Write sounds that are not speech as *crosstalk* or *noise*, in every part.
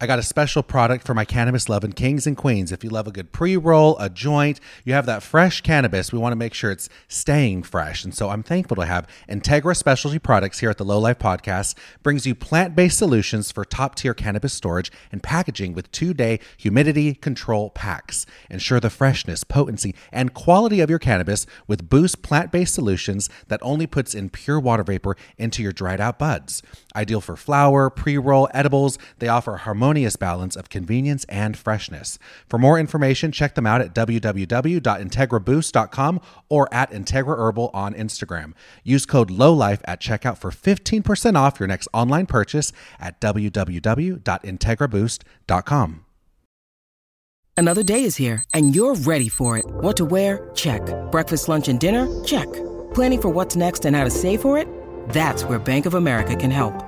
I got a special product for my cannabis loving kings and queens. If you love a good pre roll, a joint, you have that fresh cannabis, we want to make sure it's staying fresh. And so I'm thankful to have Integra Specialty Products here at the Low Life Podcast, brings you plant based solutions for top tier cannabis storage and packaging with two day humidity control packs. Ensure the freshness, potency, and quality of your cannabis with Boost plant based solutions that only puts in pure water vapor into your dried out buds. Ideal for flower, pre roll, edibles, they offer harmonious balance of convenience and freshness. For more information, check them out at www.integraboost.com or at Integra Herbal on Instagram. Use code LOWLIFE at checkout for 15% off your next online purchase at www.integraboost.com. Another day is here, and you're ready for it. What to wear? Check. Breakfast, lunch, and dinner? Check. Planning for what's next and how to save for it? That's where Bank of America can help.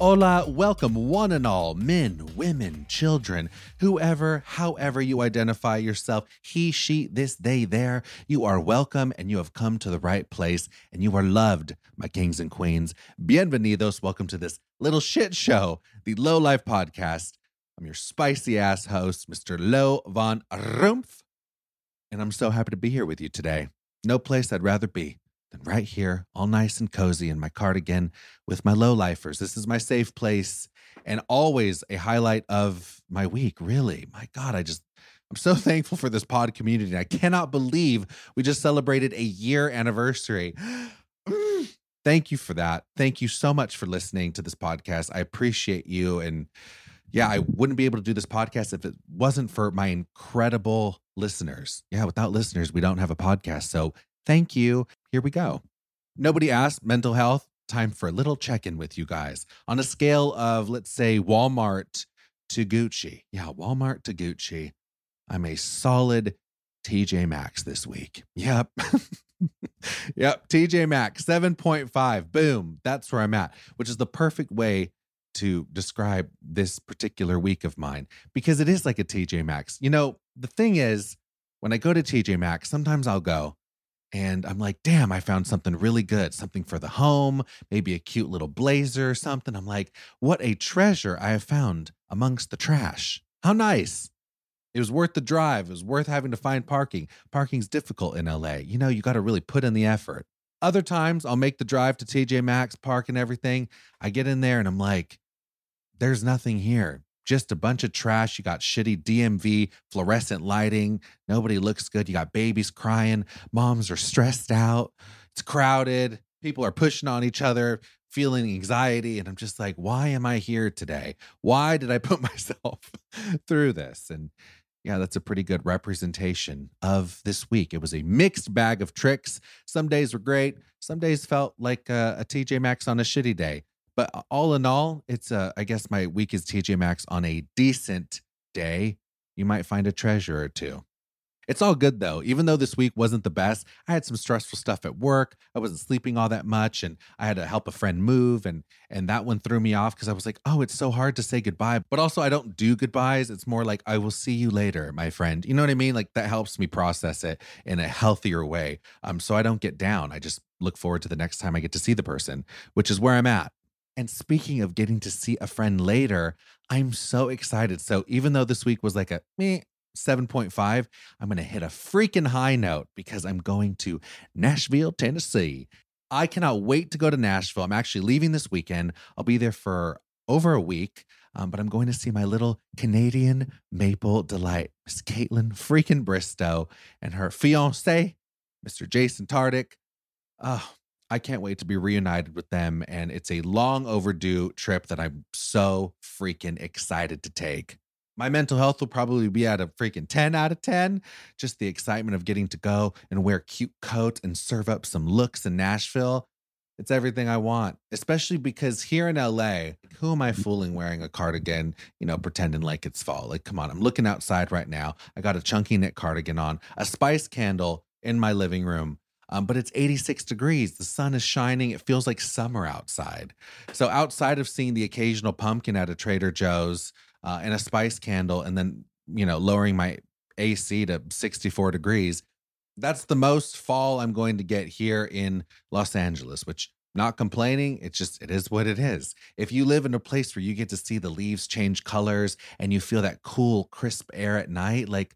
Hola, welcome one and all, men, women, children, whoever, however you identify yourself, he, she, this, they, there. You are welcome and you have come to the right place and you are loved, my kings and queens. Bienvenidos. Welcome to this little shit show, the Low Life Podcast. I'm your spicy ass host, Mr. Lo von Rumpf, and I'm so happy to be here with you today. No place I'd rather be than right here, all nice and cozy in my cardigan with my low lifers. This is my safe place and always a highlight of my week, really. My God, I just, I'm so *laughs* thankful for this pod community. I cannot believe we just celebrated a year anniversary. *gasps* Thank you for that. Thank you so much for listening to this podcast. I appreciate you. And yeah, I wouldn't be able to do this podcast if it wasn't for my incredible listeners. Yeah, without listeners, we don't have a podcast. So thank you. Here we go. Nobody asked mental health. Time for a little check in with you guys. On a scale of, let's say, Walmart to Gucci. Yeah, Walmart to Gucci. I'm a solid TJ Maxx this week. Yep. *laughs* yep. TJ Maxx 7.5. Boom. That's where I'm at, which is the perfect way to describe this particular week of mine because it is like a TJ Maxx. You know, the thing is, when I go to TJ Maxx, sometimes I'll go and I'm like, damn, I found something really good, something for the home, maybe a cute little blazer or something. I'm like, what a treasure I have found amongst the trash. How nice. It was worth the drive. It was worth having to find parking. Parking's difficult in LA. You know, you got to really put in the effort. Other times I'll make the drive to TJ Maxx, park and everything. I get in there and I'm like, there's nothing here. Just a bunch of trash. You got shitty DMV, fluorescent lighting. Nobody looks good. You got babies crying. Moms are stressed out. It's crowded. People are pushing on each other, feeling anxiety. And I'm just like, why am I here today? Why did I put *laughs* myself through this? And yeah, that's a pretty good representation of this week. It was a mixed bag of tricks. Some days were great. Some days felt like uh, a, a TJ Maxx on a shitty day. But all in all, it's a, I guess my week is TJ Maxx on a decent day. You might find a treasure or two. It's all good though. Even though this week wasn't the best, I had some stressful stuff at work. I wasn't sleeping all that much and I had to help a friend move and and that one threw me off because I was like, "Oh, it's so hard to say goodbye." But also I don't do goodbyes. It's more like, "I will see you later, my friend." You know what I mean? Like that helps me process it in a healthier way. Um so I don't get down. I just look forward to the next time I get to see the person, which is where I'm at. And speaking of getting to see a friend later, I'm so excited. So even though this week was like a meh, 7.5, I'm going to hit a freaking high note because I'm going to Nashville, Tennessee. I cannot wait to go to Nashville. I'm actually leaving this weekend. I'll be there for over a week, um, but I'm going to see my little Canadian maple delight, Miss Kaitlyn freaking Bristowe, and her fiance, Mr. Jason Tartick. Oh, I can't wait to be reunited with them. And it's a long overdue trip that I'm so freaking excited to take. My mental health will probably be at a freaking 10 out of 10. Just the excitement of getting to go and wear cute coats and serve up some looks in Nashville. It's everything I want, especially because here in LA, who am I mm-hmm. fooling wearing a cardigan, you know, pretending like it's fall? Like, come on, I'm looking outside right now. I got a chunky knit cardigan on, a spice candle in my living room. Um, but it's 86 degrees. The sun is shining. It feels like summer outside. So, outside of seeing the occasional pumpkin at a Trader Joe's uh, and a spice candle, and then, you know, lowering my AC to 64 degrees, that's the most fall I'm going to get here in Los Angeles, which not complaining. It's just, it is what it is. If you live in a place where you get to see the leaves change colors and you feel that cool, crisp air at night, like,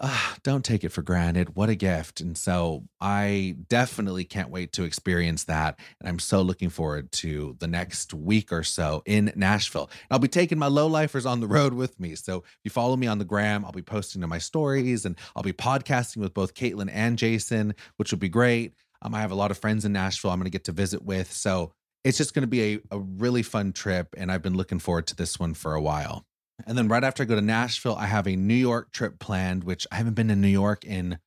uh, don't take it for granted. What a gift. And so I definitely can't wait to experience that. And I'm so looking forward to the next week or so in Nashville. I'll be taking my low lifers on the road with me. So if you follow me on the gram, I'll be posting to my stories and I'll be podcasting with both Kaitlyn and Jason, which will be great. Um, I have a lot of friends in Nashville I'm going to get to visit with. So it's just going to be a, a really fun trip. And I've been looking forward to this one for a while. And then right after I go to Nashville, I have a New York trip planned, which I haven't been to New York in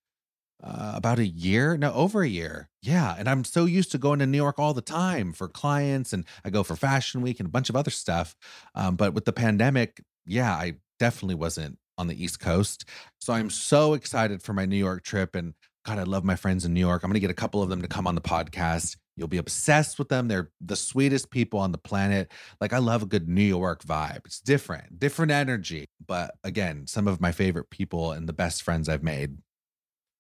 uh, about a year. No, over a year. Yeah. And I'm so used to going to New York all the time for clients, and I go for Fashion Week and a bunch of other stuff. Um, but with the pandemic, yeah, I definitely wasn't on the East Coast. So I'm so excited for my New York trip. And God, I love my friends in New York. I'm going to get a couple of them to come on the podcast. You'll be obsessed with them. They're the sweetest people on the planet. Like, I love a good New York vibe. It's different, different energy. But again, some of my favorite people and the best friends I've made.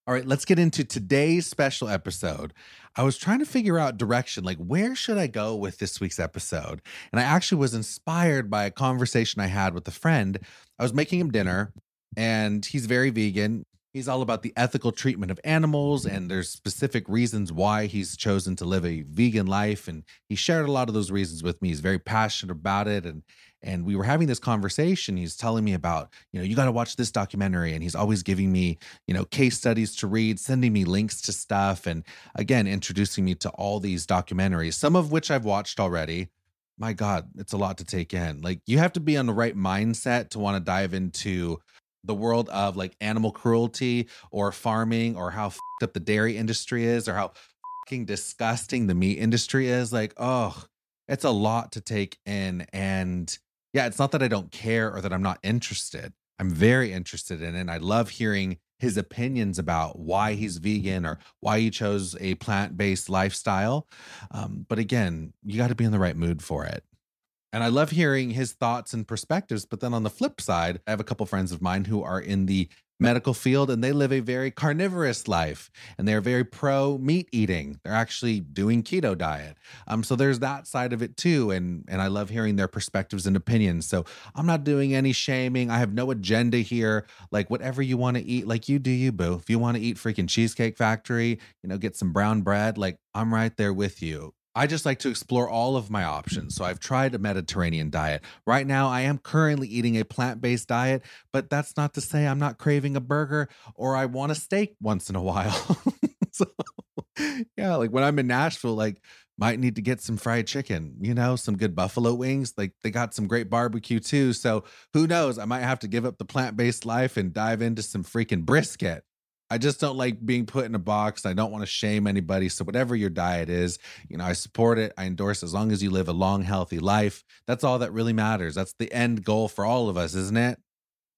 All right, let's get into today's special episode. I was trying to figure out direction, like where should I go with this week's episode? And I actually was inspired by a conversation I had with a friend. I was making him dinner and he's very vegan. He's all about the ethical treatment of animals, and there's specific reasons why he's chosen to live a vegan life. And he shared a lot of those reasons with me. He's very passionate about it. And and we were having this conversation. He's telling me about, you know, you got to watch this documentary. And he's always giving me, you know, case studies to read, sending me links to stuff. And again, introducing me to all these documentaries, some of which I've watched already. My God, it's a lot to take in. Like, you have to be on the right mindset to want to dive into the world of like animal cruelty or farming or how up the dairy industry is or how fucking disgusting the meat industry is like oh it's a lot to take in and yeah it's not that i don't care or that i'm not interested. I'm very interested in it and i love hearing his opinions about why he's vegan or why he chose a plant-based lifestyle. Um, but again you got to be in the right mood for it and I love hearing his thoughts and perspectives. But then on the flip side, I have a couple friends of mine who are in the medical field and they live a very carnivorous life and they're very pro meat eating. They're actually doing keto diet. Um, so there's that side of it too. And and I love hearing their perspectives and opinions. So I'm not doing any shaming. I have no agenda here. Like whatever you want to eat, like you do you, boo. If you want to eat freaking Cheesecake Factory, you know, get some brown bread, like I'm right there with you. I just like to explore all of my options. So I've tried a Mediterranean diet. Right now, I am currently eating a plant based diet, but that's not to say I'm not craving a burger or I want a steak once in a while. *laughs* so, yeah, like when I'm in Nashville, like, might need to get some fried chicken, you know, some good buffalo wings. Like they got some great barbecue too. So who knows? I might have to give up the plant based life and dive into some freaking brisket. I just don't like being put in a box. I don't want to shame anybody. So whatever your diet is, you know, I support it. I endorse as long as you live a long, healthy life. That's all that really matters. That's the end goal for all of us, isn't it?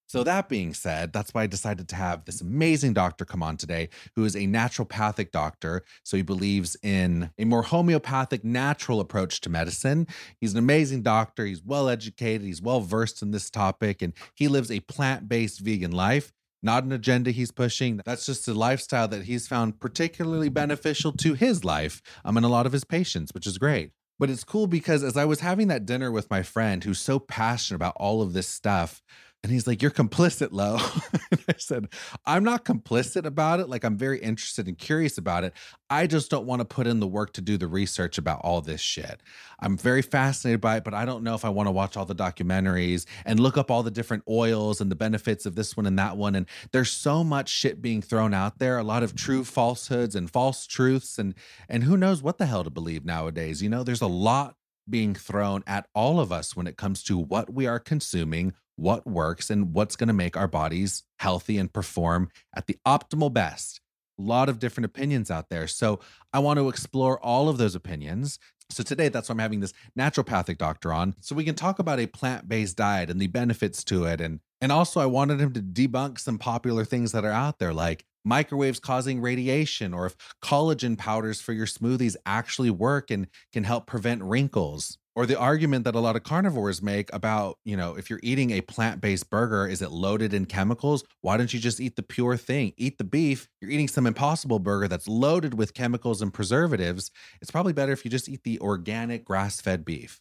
So, that being said, that's why I decided to have this amazing doctor come on today, who is a naturopathic doctor. So, he believes in a more homeopathic, natural approach to medicine. He's an amazing doctor. He's well educated. He's well versed in this topic, and he lives a plant based vegan life not an agenda he's pushing. That's just a lifestyle that he's found particularly beneficial to his life um, and a lot of his patients, which is great. But it's cool because as I was having that dinner with my friend who's so passionate about all of this stuff, and he's like, You're complicit, Lo. *laughs* I said, I'm not complicit about it. Like, I'm very interested and curious about it. I just don't want to put in the work to do the research about all this shit. I'm very fascinated by it, but I don't know if I want to watch all the documentaries and look up all the different oils and the benefits of this one and that one. And there's so much shit being thrown out there, a lot of true falsehoods and false truths. And and who knows what the hell to believe nowadays. You know, there's a lot being thrown at all of us when it comes to what we are consuming, what works and what's going to make our bodies healthy and perform at the optimal best. A lot of different opinions out there. So I want to explore all of those opinions. So today, that's why I'm having this naturopathic doctor on, so we can talk about a plant-based diet and the benefits to it. And and also I wanted him to debunk some popular things that are out there, like microwaves causing radiation, or if collagen powders for your smoothies actually work and can help prevent wrinkles or the argument that a lot of carnivores make about, you know, if you're eating a plant-based burger, is it loaded in chemicals? Why don't you just eat the pure thing? Eat the beef. You're eating some impossible burger that's loaded with chemicals and preservatives. It's probably better if you just eat the organic grass-fed beef.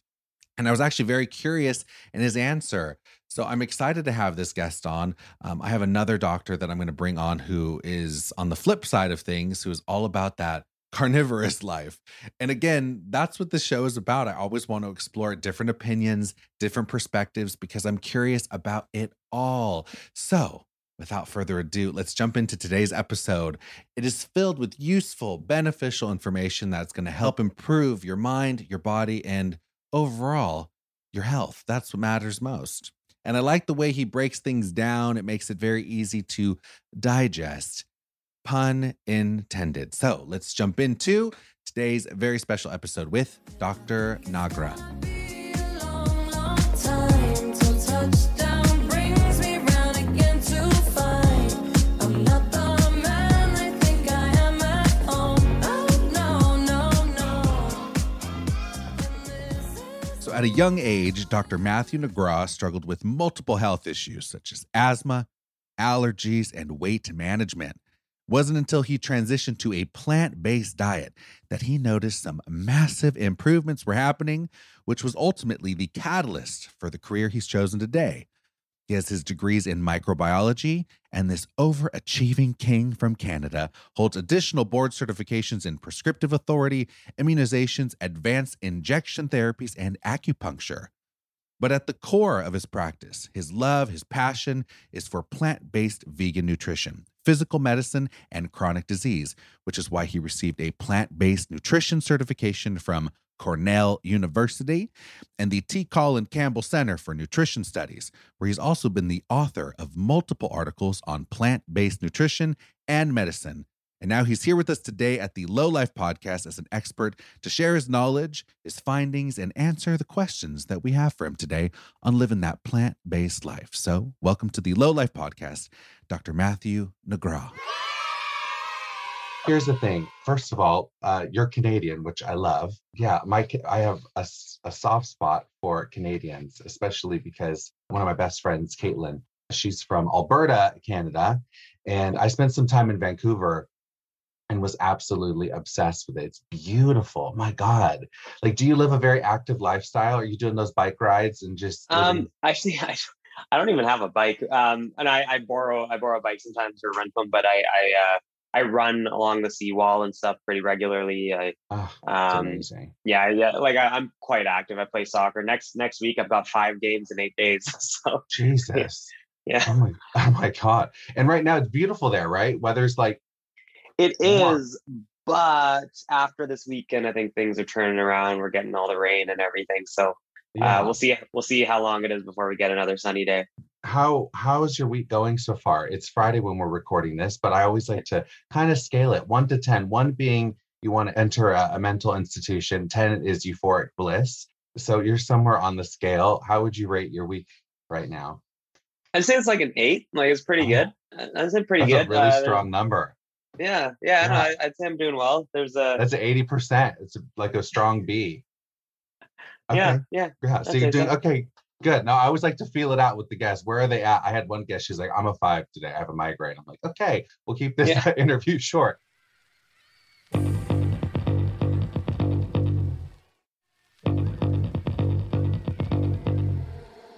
And I was actually very curious in his answer. So I'm excited to have this guest on. Um, I have another doctor that I'm going to bring on who is on the flip side of things, who is all about that carnivorous life. And again, that's what the show is about. I always want to explore different opinions, different perspectives, because I'm curious about it all. So, without further ado, let's jump into today's episode. It is filled with useful, beneficial information that's going to help improve your mind, your body, and overall your health. That's what matters most. And I like the way he breaks things down. It makes it very easy to digest. Pun intended. So let's jump into today's very special episode with Dr. Nagra. So, at a young age, Dr. Matthew Nagra struggled with multiple health issues such as asthma, allergies, and weight management wasn't until he transitioned to a plant based diet that he noticed some massive improvements were happening, which was ultimately the catalyst for the career he's chosen today. He has his degrees in microbiology, and this overachieving king from Canada holds additional board certifications in prescriptive authority, immunizations, advanced injection therapies, and acupuncture. But at the core of his practice, his love, his passion is for plant based vegan nutrition, physical medicine, and chronic disease, which is why he received a plant based nutrition certification from Cornell University and the T. Colin Campbell Center for Nutrition Studies, where he's also been the author of multiple articles on plant based nutrition and medicine. And now he's here with us today at the Low Life Podcast as an expert to share his knowledge, his findings, and answer the questions that we have for him today on living that plant based life. So, welcome to the Low Life Podcast, Dr. Matthew Nagra. Here's the thing. First of all, uh, you're Canadian, which I love. Yeah, my I have a, a soft spot for Canadians, especially because one of my best friends, Kaitlyn, she's from Alberta, Canada, and I spent some time in Vancouver and was absolutely obsessed with it. It's beautiful. My God. Like, do you live a very active lifestyle? Are you doing those bike rides and just um actually *laughs* I I don't even have a bike. Um and I, I borrow I borrow a bike sometimes or rent them, but I I uh I run along the seawall and stuff pretty regularly. I oh, um amazing. yeah, yeah, like I, I'm quite active. I play soccer. Next next week I've got five games in eight days. *laughs* So *laughs* Jesus. yeah. Oh my, oh my God. And right now it's beautiful there, right? Weather's like It Warm. but after this weekend, I think things are turning around. We're getting all the rain and everything. So yeah. uh, we'll see. We'll see how long it is before we get another sunny day. how how is your week going so far? It's Friday when we're recording this, but I always like to kind of scale it one to ten. One being you want to enter a, a mental institution. Ten is euphoric bliss. So you're somewhere on the scale. How would you rate your week right now? I'd say it's like an eight. Like it's pretty Oh. good. I- I'd say pretty That's good. a really Uh, strong number. Yeah, yeah. No, Yeah. I, I'd say I'm doing well. There's a That's eighty percent. It's like a strong B. yeah, Okay. yeah. Yeah. So you're doing okay. Good. Now I always like to feel it out with the guests. Where are they at? I had one guest. She's like, "I'm a five today. I have a migraine." I'm like, "Okay, we'll keep this Yeah. *laughs* interview short."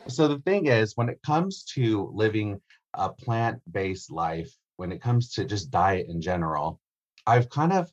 So the thing is, when it comes to living a plant-based life, when it comes to just diet in general, I've kind of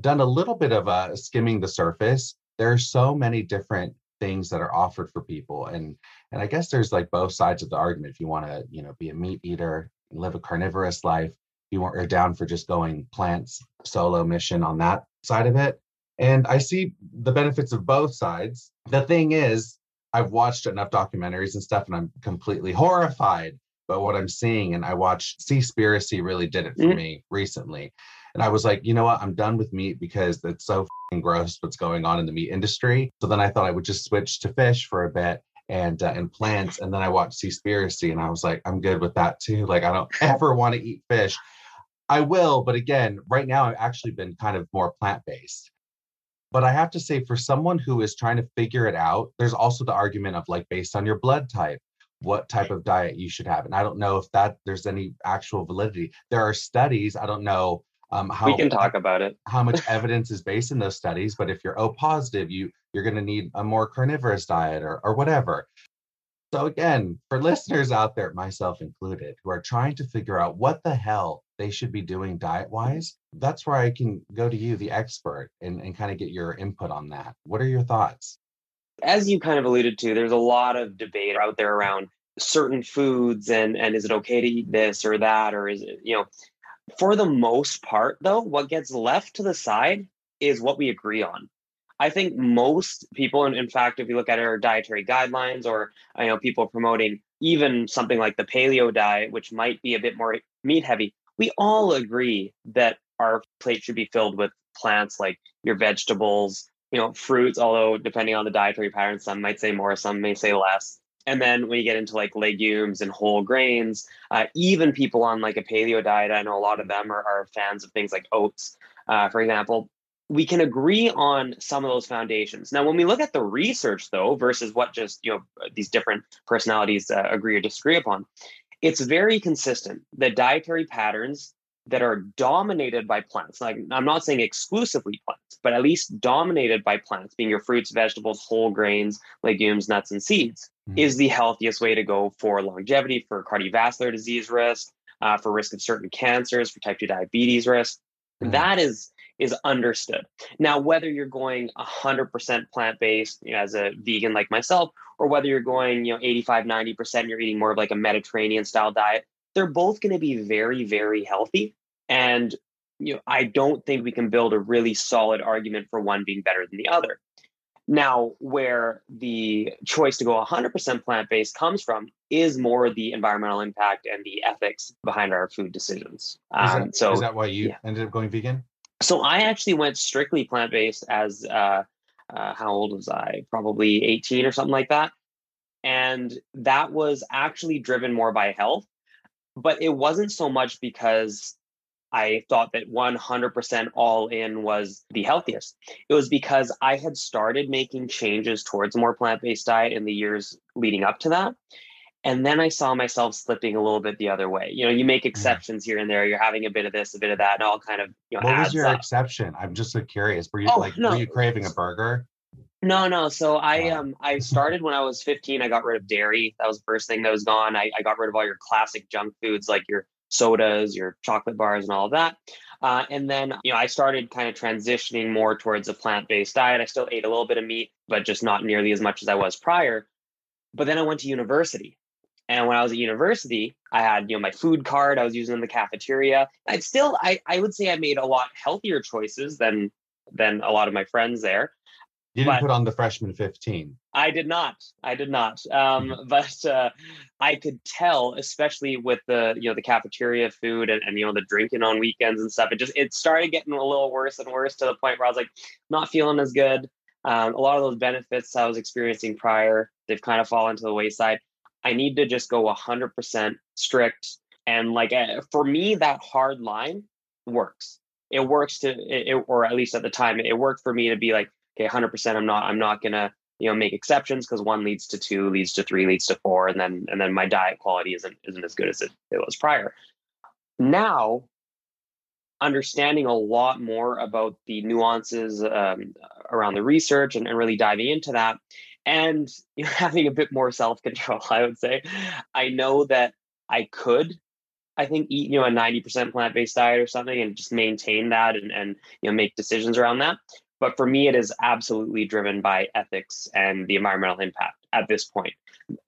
done a little bit of a skimming the surface. There are so many different things that are offered for people, and and I guess there's like both sides of the argument. If you want to, you know, be a meat eater, and live a carnivorous life, if you are down for just going plants solo mission on that side of it. And I see the benefits of both sides. The thing is, I've watched enough documentaries and stuff, and I'm completely horrified by what I'm seeing. And I watched Seaspiracy really did it for Mhm. me recently. And I was like, you know what? I'm done with meat because it's so gross what's going on in the meat industry. So then I thought I would just switch to fish for a bit and uh, and plants. And then I watched Seaspiracy, and I was like, I'm good with that too. *laughs* Like I don't *laughs* ever want to eat fish. I will, but again, right now I've actually been kind of more plant based. But I have to say, for someone who is trying to figure it out, there's also the argument of like based on your blood type, what type of diet you should have. And I don't know if that there's any actual validity. There are studies. I don't know um, how we can talk about it. how much *laughs* evidence is based in those studies. But if you're O positive, you you're going to need a more carnivorous diet or or whatever. So again, for listeners out there, myself included, who are trying to figure out what the hell they should be doing diet wise, that's where I can go to you, the expert, and, and kind of get your input on that. What are your thoughts? As you kind of alluded to, there's a lot of debate out there around certain foods and and is it okay to eat this or that or is it you know for the most part though what gets left to the side is what we agree on. I think most people and in fact if you look at our dietary guidelines or i know people promoting even something like the paleo diet which might be a bit more meat heavy we all agree that our plate should be filled with plants like your vegetables you know fruits although depending on the dietary pattern some might say more some may say less. And then when you get into like legumes and whole grains uh, even people on like a paleo diet i know a lot of them are, are fans of things like oats uh, for example we can agree on some of those foundations. Now when we look at the research though versus what just you know these different personalities uh, agree or disagree upon it's very consistent. The dietary patterns that are dominated by plants like i'm not saying exclusively plants but at least dominated by plants being your fruits vegetables whole grains legumes nuts and seeds Mhm. is the healthiest way to go for longevity for cardiovascular disease risk uh, for risk of certain cancers for type 2 diabetes risk Mhm. that is is understood now whether you're going 100% plant-based you know, as a vegan like myself or whether you're going you know 85 90% you're eating more of like a mediterranean style diet they're both going to be very very healthy and you know i don't think we can build a really solid argument for one being better than the other now where the choice to go 100% plant-based comes from is more the environmental impact and the ethics behind our food decisions Is, um, that, so is that why you yeah. ended up going vegan? so I actually went strictly plant based as uh, uh, how old was I? Probably 18 or something like that. And that was actually driven more by health, but it wasn't so much because I thought that 100% all in was the healthiest. It was because I had started making changes towards a more plant based diet in the years leading up to that. And then I saw myself slipping a little bit the other way. You know, you make mm. exceptions here and there. You're having a bit of this, a bit of that, and all kind of you know What was your up. exception? I'm just so curious. Were you Oh, like no. were you craving a burger? No, no. So I um I started when I was 15. I got rid of dairy. That was the first thing that was gone. I, I got rid of all your classic junk foods like your sodas, your chocolate bars, and all of that. Uh, and then you know I started kind of transitioning more towards a plant-based diet. I still ate a little bit of meat, but just not nearly as much as I was prior. But then I went to university. And when I was at university, I had, you know, my food card I was using in the cafeteria. I'd still I, I would say I made a lot healthier choices than than a lot of my friends there. You didn't But- put on the freshman 15. I did not. I did not. Um, but uh, I could tell, especially with the you know the cafeteria food and, and you know the drinking on weekends and stuff. It just it started getting a little worse and worse to the point where I was like not feeling as good. Um, a lot of those benefits I was experiencing prior, they've kind of fallen to the wayside. I need to just go 100% strict. And like uh, for me, that hard line works. It works to, it- or at least at the time, it worked for me to be like, okay, 100%. I'm not, I'm not gonna, you know, make exceptions because one leads to two, leads to three, leads to four, and then, and then my diet quality isn't, isn't as good as it, it was prior. Now, understanding a lot more about the nuances um, around the research and, and really diving into that and *laughs* you know, having a bit more self-control *laughs* i would say i know that i could i think eat you know a 90% plant-based diet or something and just maintain that and, and you know make decisions around that but for me it is absolutely driven by ethics and the environmental impact at this point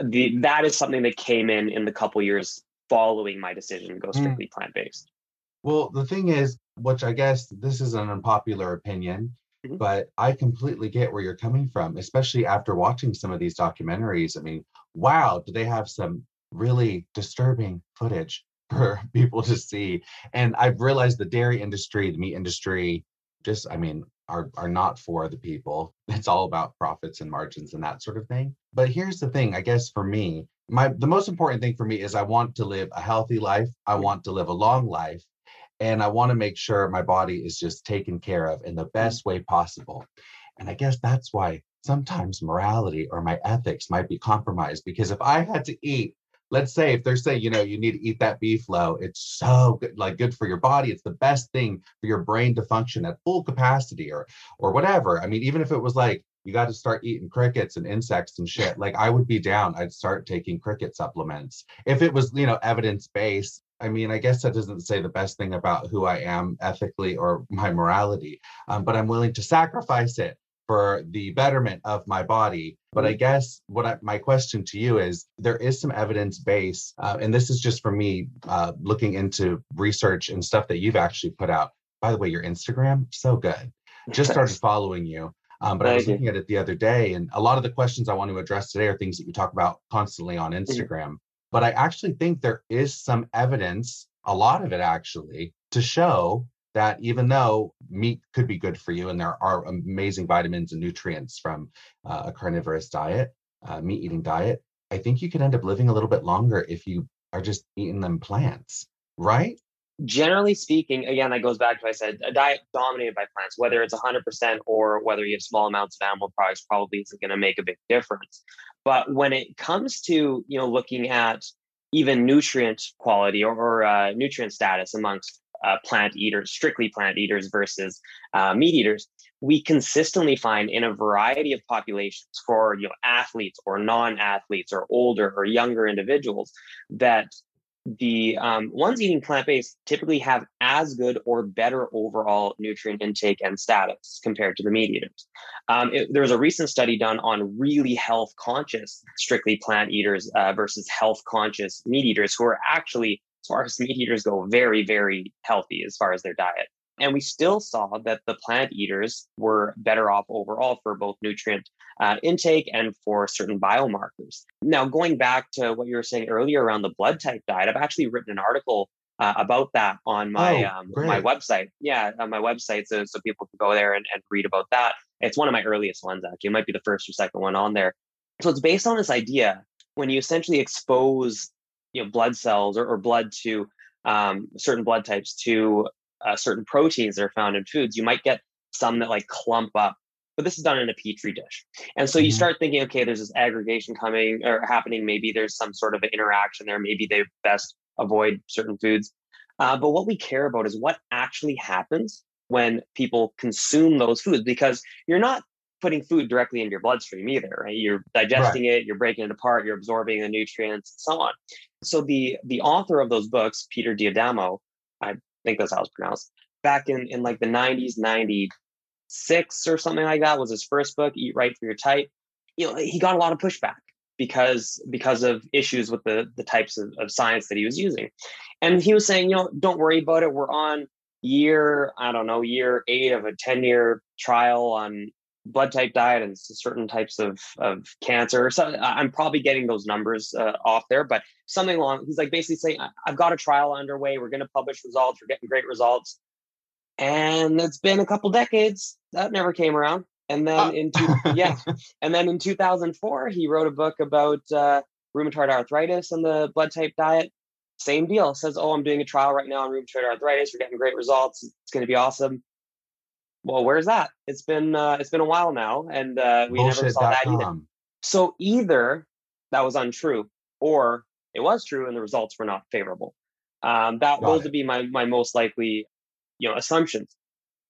the, that is something that came in in the couple years following my decision to go Mm. strictly plant-based Well, the thing is, which I guess this is an unpopular opinion, Mhm. But I completely get where you're coming from, especially after watching some of these documentaries. I mean, wow, do they have some really disturbing footage *laughs* for people to see? And I've realized the dairy industry, the meat industry, just, I mean, are are not for the people. *laughs* It's all about profits and margins and that sort of thing. But here's the thing, I guess for me, my the most important thing for me is I want to live a healthy life. I want to live a long life and I want to make sure my body is just taken care of in the mm. best way possible. And I guess that's why sometimes morality or my ethics might be compromised because if I had to eat let's say if they're saying you know you need to eat that beef low it's so good like good for your body it's the best thing for your brain to function at full capacity or or whatever. I mean even if it was like you got to start eating crickets and insects and shit like i would be down i'd start taking cricket supplements. If it was you know evidence based i mean i guess that doesn't say the best thing about who i am ethically or my morality um, but i'm willing to sacrifice it for the betterment of my body. But I guess what I, my question to you is there is some evidence base, uh, and this is just for me uh, looking into research and stuff that you've actually put out. By the way, your Instagram, so good. Just *laughs* started following you. Um, but I was looking at it the other day, and a lot of the questions I want to address today are things that you talk about constantly on Instagram. But I actually think there is some evidence, a lot of it actually, to show that even though meat could be good for you and there are amazing vitamins and nutrients from uh, a carnivorous diet, uh, meat eating diet, I think you could end up living a little bit longer if you are just eating them plants, right? generally speaking, again, that goes back to what I said, a diet dominated by plants, whether it's 100% or whether you have small amounts of animal products, probably isn't going to make a big difference. But when it comes to, you know, looking at even nutrient quality or, or uh, nutrient status amongst uh, plant eaters, strictly plant eaters versus uh, meat eaters, we consistently find in a variety of populations for you know athletes or non-athletes or older or younger individuals that the um, ones eating plant-based typically have as good or better overall nutrient intake and status compared to the meat eaters. Um, it, there was a recent study done on really health-conscious, strictly plant eaters uh, versus health-conscious meat eaters who are actually, as far as meat eaters go, very, very healthy as far as their diet. And we still saw that the plant eaters were better off overall for both nutrient uh, intake and for certain biomarkers. Now, going back to what you were saying earlier around the blood type diet, I've actually written an article uh, about that on my Oh, um, my website. Yeah, on my website, so so people can go there and, and read about that. It's one of my earliest ones actually. It might be the first or second one on there. So it's based on this idea when you essentially expose you know blood cells or, or blood to um, certain blood types to uh, certain proteins that are found in foods, you might get some that like clump up. But this is done in a petri dish, and so you Mhm. start thinking, okay, there's this aggregation coming or happening. Maybe there's some sort of an interaction there. Maybe they best avoid certain foods. Uh, but what we care about is what actually happens when people consume those foods, because you're not putting food directly into your bloodstream either, right? You're digesting it, you're breaking it apart, you're absorbing the nutrients, and so on. So the the author of those books, Peter D'Adamo, I think that's how it's pronounced, back in in like the 90s, 96 or something like that was his first book, Eat Right for Your Type. You know, he got a lot of pushback because because of issues with the the types of, of science that he was using. And he was saying, you know, don't worry about it. We're on year, I don't know, year eight of a 10-year trial on blood type diet and certain types of of cancer. So I'm probably getting those numbers uh, off there, but something along. He's like basically saying, "I- "I've got a trial underway. We're going to publish results. We're getting great results." And it's been a couple decades that never came around. And then Ah. in two, *laughs* yeah, and then in 2004, he wrote a book about uh, rheumatoid arthritis and the blood type diet. Same deal. Says, "Oh, I'm doing a trial right now on rheumatoid arthritis. We're getting great results. It's going to be awesome." Well, where's that? It's been uh, it's been a while now, and uh, we never saw that either. So either that was untrue, or it was true and the results were not favorable. Um, that Got those it. would be my my most likely, you know, assumptions.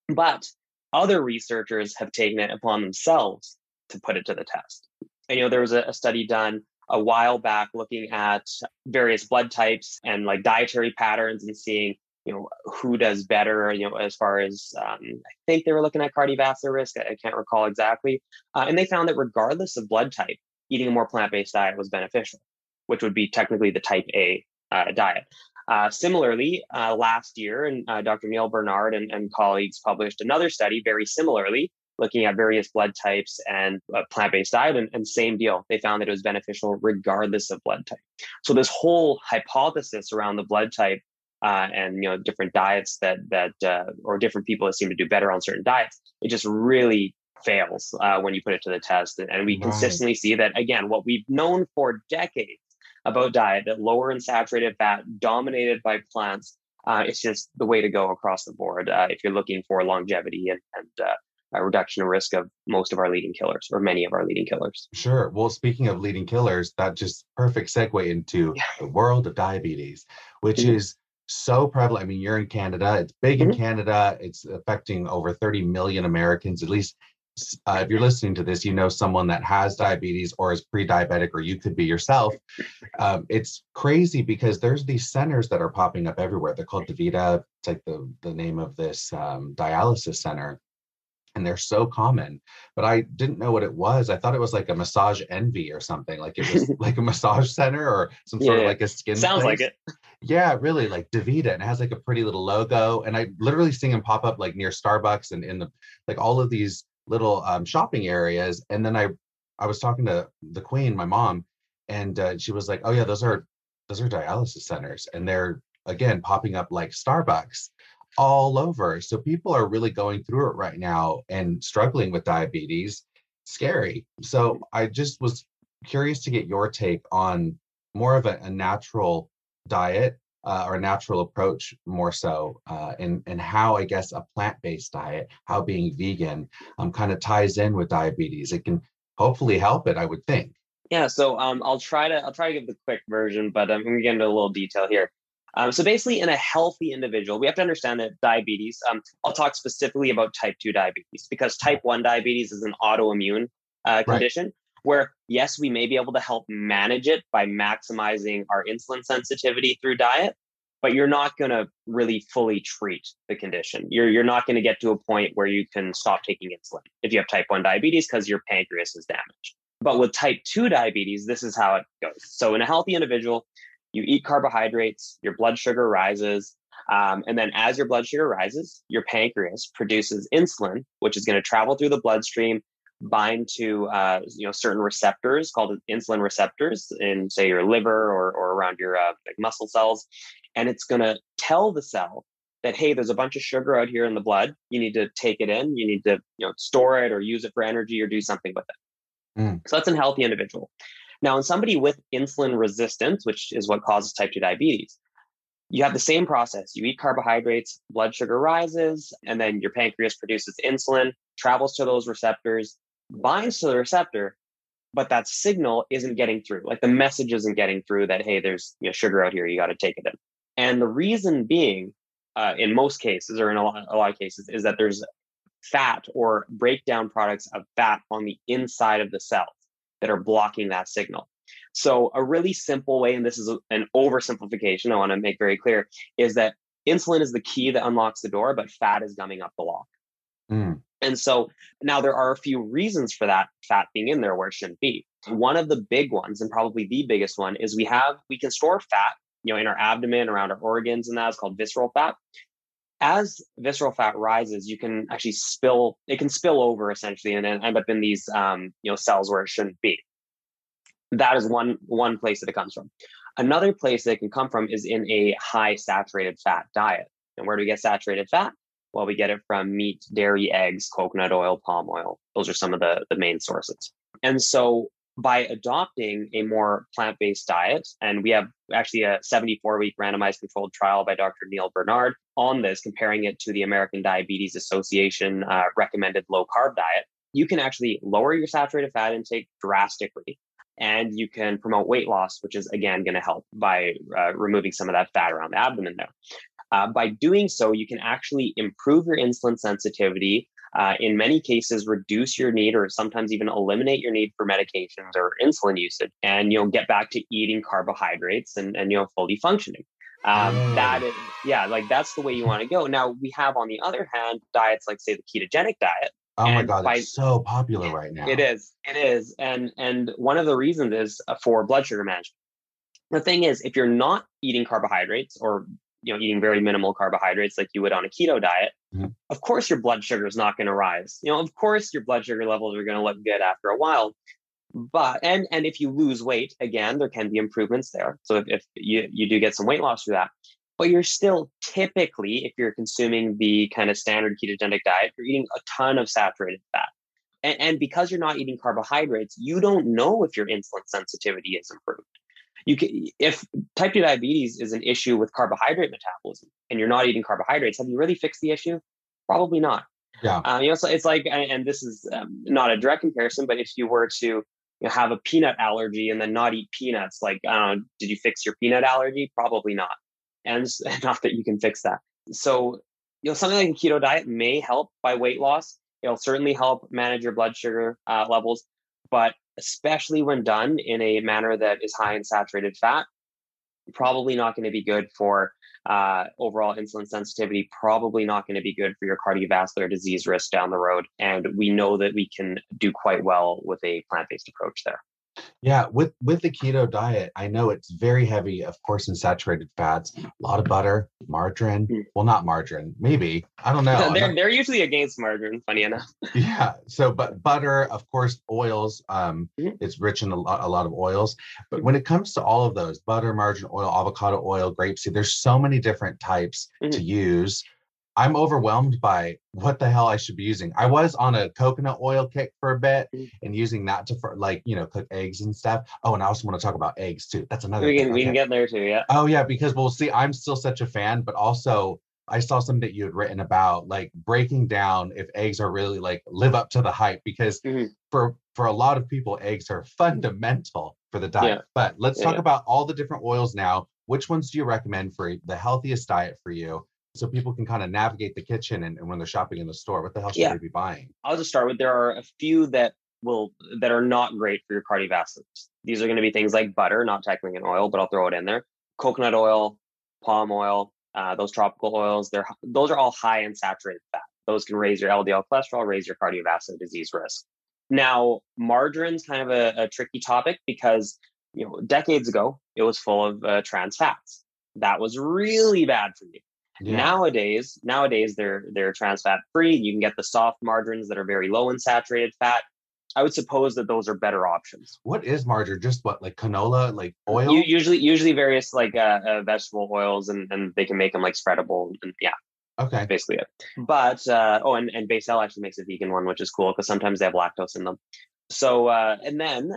But other researchers have taken it upon themselves to put it to the test. And you know, there was a, a study done a while back looking at various blood types and like dietary patterns and seeing you know who does better you know as far as um, i think they were looking at cardiovascular risk i, can't recall exactly uh, and they found that regardless of blood type eating a more plant-based diet was beneficial which would be technically the type a uh, diet. Uh, similarly uh, last year and uh, dr neal barnard and, and colleagues published another study very similarly looking at various blood types and a plant-based diet and, and same deal they found that it was beneficial regardless of blood type. So this whole hypothesis around the blood type uh, and you know different diets that that uh, or different people that seem to do better on certain diets it just really fails uh, when you put it to the test and, we Right. consistently see that again what we've known for decades about diet that lower in saturated fat dominated by plants uh, it's just the way to go across the board uh, if you're looking for longevity and, and uh, a reduction in risk of most of our leading killers or many of our leading killers. Sure. Well, speaking of leading killers, that just perfect segue into Yeah. the world of diabetes, which Mhm. is so prevalent. I mean, you're in Canada. It's big in Mhm. Canada. It's affecting over 30 million Americans. At least, uh, if you're listening to this, you know someone that has diabetes or is pre-diabetic, or you could be yourself. Um, it's crazy because there's these centers that are popping up everywhere. They're called DaVita. It's like the the name of this um, dialysis center, and they're so common but I didn't know what it was. I thought it was like a massage envy or something. Like it was *laughs* like a massage center or some sort of like a skin. Sounds like it. Yeah, really like Davita, and it has like a pretty little logo. And I literally seen them pop up like near Starbucks and in the like all of these little um, shopping areas. And then I I was talking to the queen, my mom, and uh, she was like, "Oh yeah, those are those are dialysis centers, and they're again popping up like Starbucks." All over so people are really going through it right now and struggling with diabetes scary so i just was curious to get your take on more of a, a natural diet uh, or a natural approach more so uh, and and how I guess a plant-based diet, how being vegan um, kind of ties in with diabetes. It can hopefully help it, I would think. Yeah, so um, I'll try to I'll try to give the quick version, but I'm gonna get into a little detail here. Um, so basically, in a healthy individual, we have to understand that diabetes. Um, I'll talk specifically about type two diabetes because type one diabetes is an autoimmune uh, Right. condition where yes, we may be able to help manage it by maximizing our insulin sensitivity through diet, but you're not going to really fully treat the condition. You're you're not going to get to a point where you can stop taking insulin if you have type one diabetes because your pancreas is damaged. But with type 2 diabetes, this is how it goes. So, in a healthy individual, you eat carbohydrates, your blood sugar rises. Um, and then, as your blood sugar rises, your pancreas produces insulin, which is going to travel through the bloodstream, bind to uh, you know certain receptors called insulin receptors in, say, your liver or, or around your uh, like muscle cells. And it's going to tell the cell that hey there's a bunch of sugar out here in the blood you need to take it in you need to you know store it or use it for energy or do something with it Mm. so that's a healthy individual now in somebody with insulin resistance which is what causes type 2 diabetes you have the same process. You eat carbohydrates blood sugar rises and then your pancreas produces insulin travels to those receptors binds to the receptor but that signal isn't getting through. Like the message isn't getting through that hey there's you know, sugar out here you got to take it in. And the reason being uh, in most cases or in a lot, a lot of cases is that there's fat or breakdown products of fat on the inside of the cells that are blocking that signal. So a really simple way, and this is an oversimplification, I want to make very clear, is that insulin is the key that unlocks the door, but fat is gumming up the lock. Mm. And so now there are a few reasons for that fat being in there where it shouldn't be. One of the big ones, and probably the biggest one, is we have we can store fat, you know, in our abdomen, around our organs, and that's called visceral fat. As visceral fat rises, you can actually spill. It can spill over essentially, and end up in these, um, you know, cells where it shouldn't be. That is one one place that it comes from. Another place that it can come from is in a high saturated fat diet. And where do we get saturated fat? Well, we get it from meat, dairy, eggs, coconut oil, palm oil. Those are some of the, the main sources. And so by adopting a more plant based diet, and we have actually a 74 week randomized controlled trial by Dr. Neal Barnard on this, comparing it to the American Diabetes Association uh, recommended low carb diet, you can actually lower your saturated fat intake drastically. And you can promote weight loss, which is again going to help by uh, removing some of that fat around the abdomen there. Uh, by doing so, you can actually improve your insulin sensitivity. Uh, in many cases, reduce your need, or sometimes even eliminate your need for medications or insulin usage, and you'll get back to eating carbohydrates and and you know fully functioning. Um, Oh. That is, yeah, like that's the way you want to go. Now we have, on the other hand, diets like say the ketogenic diet, Oh my God, by- it's so popular right now. it is. It is. And and one of the reasons is uh, for blood sugar management. The thing is, if you're not eating carbohydrates or you know eating very minimal carbohydrates like you would on a keto diet, Mhm. of course your blood sugar is not going to rise. You know, of course your blood sugar levels are going to look good after a while. But and and if you lose weight, again, there can be improvements there. So if, if you you do get some weight loss through that, but you're still typically, if you're consuming the kind of standard ketogenic diet, you're eating a ton of saturated fat. And, and because you're not eating carbohydrates, you don't know if your insulin sensitivity is improved. You can, if type 2 diabetes is an issue with carbohydrate metabolism and you're not eating carbohydrates, have you really fixed the issue? Probably not. Yeah. Um, you know, so it's like, and, and this is um, not a direct comparison, but if you were to you know, have a peanut allergy and then not eat peanuts, like, I did you fix your peanut allergy? Probably not. And *laughs* not that you can fix that. So, you know, something like a keto diet may help by weight loss. It'll certainly help manage your blood sugar uh, levels, but especially when done in a manner that is high in saturated fat, probably not going to be good for uh, overall insulin sensitivity, probably not going to be good for your cardiovascular disease risk down the road. And we know that we can do quite well with a plant based approach there. Yeah, with with the keto diet, I know it's very heavy, of course, in saturated fats. A lot of butter, margarine. Mm. Well, not margarine, maybe. I don't know. *laughs* They're, not- they're usually against margarine, funny enough. *laughs* yeah. So, but butter, of course, oils. Um, Mhm. it's rich in a lot, a lot of oils. But when it comes to all of those, butter, margarine oil, avocado oil, grapeseed, there's so many different types to Mhm. use. I'm overwhelmed by what the hell I should be using. I was on a coconut oil kick for a bit Mhm. and using that to for like you know cook eggs and stuff. Oh, and I also want to talk about eggs too. That's another. We thing. can, we can get there too, yeah. Oh yeah, because we'll see. I'm still such a fan, but also I saw something that you had written about like breaking down if eggs are really like live up to the hype because Mhm. for for a lot of people eggs are fundamental for the diet. Yeah. But let's Yeah, talk yeah. about all the different oils now. Which ones do you recommend for the healthiest diet for you? So people can kind of navigate the kitchen and, and when they're shopping in the store, what the hell should Yeah. they be buying? I'll just start with there are a few that will that are not great for your cardiovascular. These are going to be things like butter, not technically an oil, but I'll throw it in there. Coconut oil, palm oil, uh, those tropical oils. They're those are all high in saturated fat. Those can raise your LDL cholesterol, raise your cardiovascular disease risk. Now, margarine's kind of a, a tricky topic because you know decades ago it was full of uh, trans fats. That was really bad for you. Yeah. Nowadays, nowadays they're they're trans fat free. You can get the soft margarines that are very low in saturated fat. I would suppose that those are better options. what is margarine? Just what like canola, like oil? U- usually, usually various like uh, uh, vegetable oils, and and they can make them like spreadable. And yeah, okay. basically it. But uh, oh, and and Becel actually makes a vegan one, which is cool because sometimes they have lactose in them. So uh, and then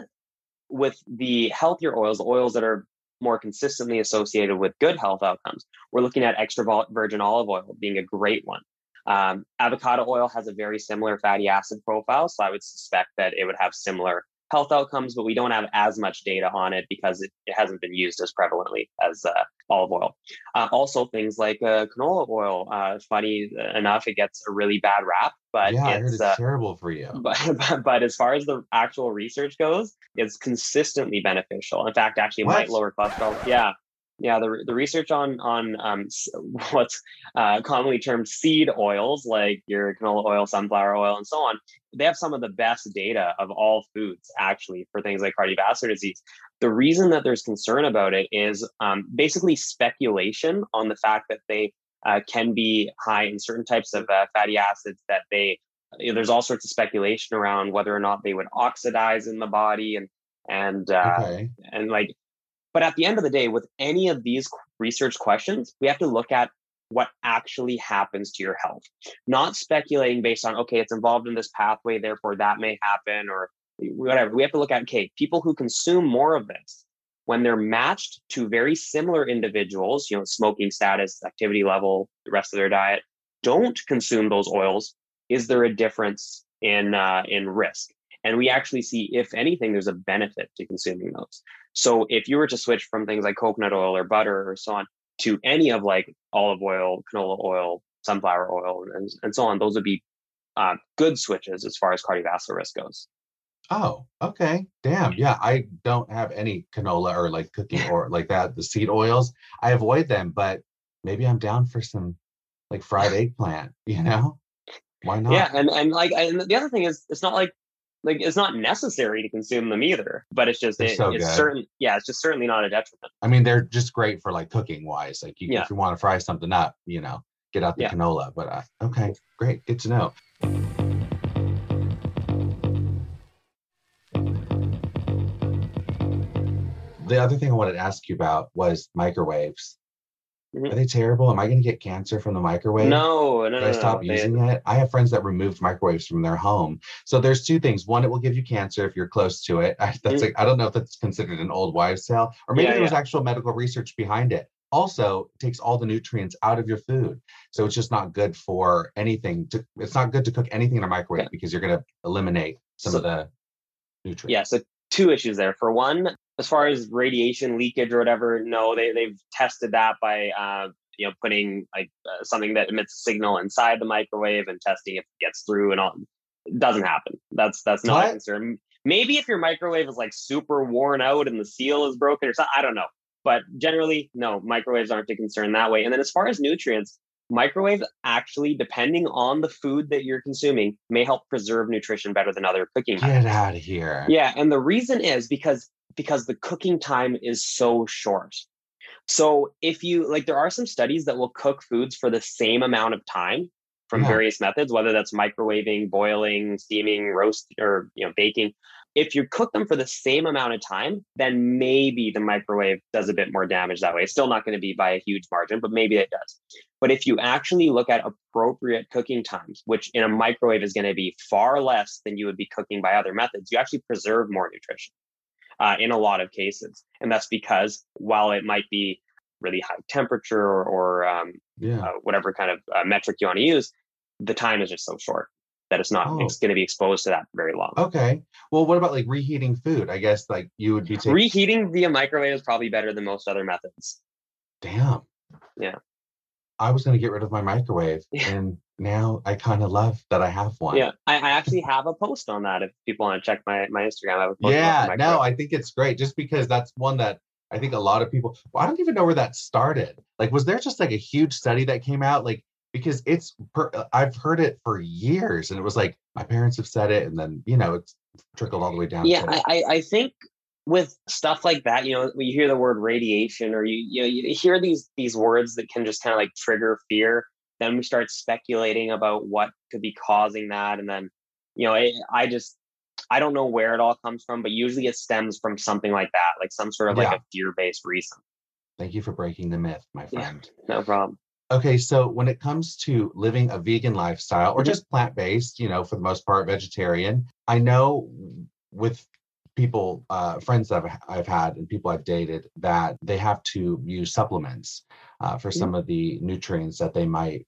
with the healthier oils, the oils that are more consistently associated with good health outcomes, we're looking at extra virgin olive oil being a great one. Um, avocado oil has a very similar fatty acid profile, so I would suspect that it would have similar health outcomes, but we don't have as much data on it because it, it hasn't been used as prevalently as uh, olive oil. Uh, also, things like uh, canola oil. Uh, funny enough, it gets a really bad rap, but yeah, it's it's uh, terrible for you. *laughs* but, but but as far as the actual research goes, it's consistently beneficial. In fact, actually, it might lower cholesterol. Yeah, yeah. The the research on on um *laughs* what's uh, commonly termed seed oils, like your canola oil, sunflower oil, and so on, they have some of the best data of all foods actually for things like cardiovascular disease. The reason that there's concern about it is um, basically speculation on the fact that they uh, can be high in certain types of uh, fatty acids that they you know, there's all sorts of speculation around whether or not they would oxidize in the body and and uh, okay. and like but at the end of the day with any of these research questions we have to look at what actually happens to your health. Not speculating based on okay it's involved in this pathway therefore that may happen or whatever. We have to look at okay people who consume more of this when they're matched to very similar individuals you know smoking status activity level the rest of their diet don't consume those oils is there a difference in uh, in risk and we actually see if anything there's a benefit to consuming those so if you were to switch from things like coconut oil or butter or so on to any of like olive oil canola oil sunflower oil and, and so on those would be uh, good switches as far as cardiovascular risk goes Oh, okay. Damn. Yeah, I don't have any canola or like cooking *laughs* or like that, the seed oils. I avoid them, but maybe I'm down for some like fried *laughs* eggplant, you know? Why not? yeah and and like and the other thing is it's not like like it's not necessary to consume them either, but it's just it, so it's certain. Yeah, it's just certainly not a detriment. I mean, they're just great for like cooking wise. Like you, Yeah. if you want to fry something up, you know, get out the Yeah. canola. But uh, okay, great, good to know. The other thing I wanted to ask you about was microwaves. Mhm. Are they terrible? Am I going to get cancer from the microwave? No, no, no, Should I stop no. Using it? I have friends that removed microwaves from their home. So there's two things. One, it will give you cancer if you're close to it. *laughs* I, that's Mm. like I don't know if that's considered an old wives' tale, or maybe Yeah, there was yeah. actual medical research behind it. Also, it takes all the nutrients out of your food, so it's just not good for anything. To, it's not good to cook anything in a microwave Yeah. because you're going to eliminate some So- of the nutrients. Yeah, so two issues there. For one, as far as radiation leakage or whatever, no, they they've tested that by uh, you know putting like uh, something that emits a signal inside the microwave and testing if it gets through and all. It doesn't happen. That's that's not What? a concern. Maybe if your microwave is like super worn out and the seal is broken or something, I don't know. But generally, no, microwaves aren't a concern that way. And then as far as nutrients, microwaves actually, depending on the food that you're consuming, may help preserve nutrition better than other cooking methods. Get out of here. Yeah, and the reason is because because the cooking time is so short. So if you like there are some studies that will cook foods for the same amount of time from Yeah. various methods, whether that's microwaving, boiling, steaming, roast or you know baking. If you cook them for the same amount of time, then maybe the microwave does a bit more damage that way. It's still not going to be by a huge margin, but maybe it does. But if you actually look at appropriate cooking times, which in a microwave is going to be far less than you would be cooking by other methods, you actually preserve more nutrition uh, in a lot of cases. And that's because while it might be really high temperature or, or um, Yeah. uh, whatever kind of uh, metric you want to use, the time is just so short that it's not Oh. it's going to be exposed to that very long. Okay. Well, what about like reheating food? I guess like you would be taking. Reheating via microwave is probably better than most other methods. Damn. Yeah. I was going to get rid of my microwave, *laughs* and now I kind of love that I have one. Yeah, I, I actually have a post on that. If people want to check my my Instagram, I have a post. Yeah. No. I think it's great just because that's one that I think a lot of people. Well, I don't even know where that started. Like, was there just like a huge study that came out? Like, because it's per, uh, I've heard it for years, and it was like my parents have said it, and then you know it's trickled all the way down. yeah I, I I think with stuff like that you know when you hear the word radiation or you you know you hear these these words that can just kind of like trigger fear then we start speculating about what could be causing that and then you know I, I just i don't know where it all comes from but usually it stems from something like that like some sort of like a fear-based reason Thank you for breaking the myth, my Yeah. friend. no problem Okay, so when it comes to living a vegan lifestyle or just plant based, you know, for the most part, vegetarian, I know with people, uh, friends that I've, I've had and people I've dated that they have to use supplements uh, for some of the nutrients that they might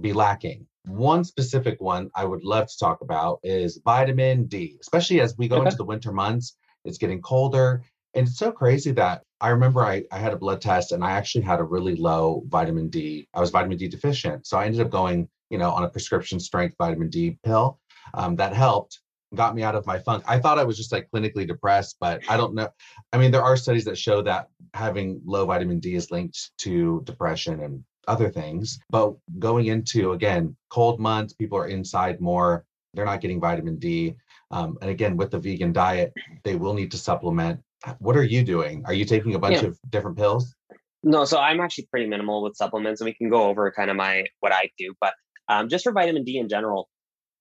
be lacking. One specific one I would love to talk about is vitamin D, especially as we go Okay. into the winter months. It's getting colder. And it's so crazy that I remember I, I had a blood test and I actually had a really low vitamin D. I was vitamin D deficient. So I ended up going, you know, on a prescription strength vitamin D pill um, that helped, got me out of my funk. I thought I was just like clinically depressed, but I don't know. I mean, there are studies that show that having low vitamin D is linked to depression and other things. But going into, again, cold months, people are inside more, they're not getting vitamin D. Um, and again, with the vegan diet, they will need to supplement. What are you doing? Are you taking a bunch Yeah. of different pills? No, so I'm actually pretty minimal with supplements, and we can go over kind of my what I do. But um, just for vitamin D in general,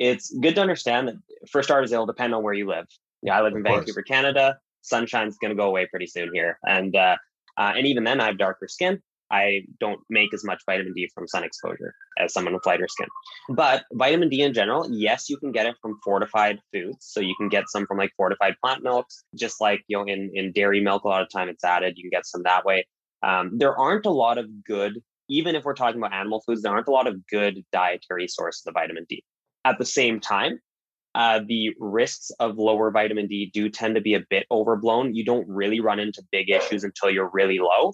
it's good to understand that for starters, it'll depend on where you live. Yeah, I live in Of course. Vancouver, Canada. Sunshine's going to go away pretty soon here, and uh, uh, and even then, I have darker skin. I don't make as much vitamin D from sun exposure as someone with lighter skin. But vitamin D in general, yes, you can get it from fortified foods. So you can get some from like fortified plant milks, just like you know in in dairy milk. A lot of time it's added. You can get some that way. Um, there aren't a lot of good, even if we're talking about animal foods, there aren't a lot of good dietary sources of vitamin D. At the same time, uh, the risks of lower vitamin D do tend to be a bit overblown. You don't really run into big issues until you're really low.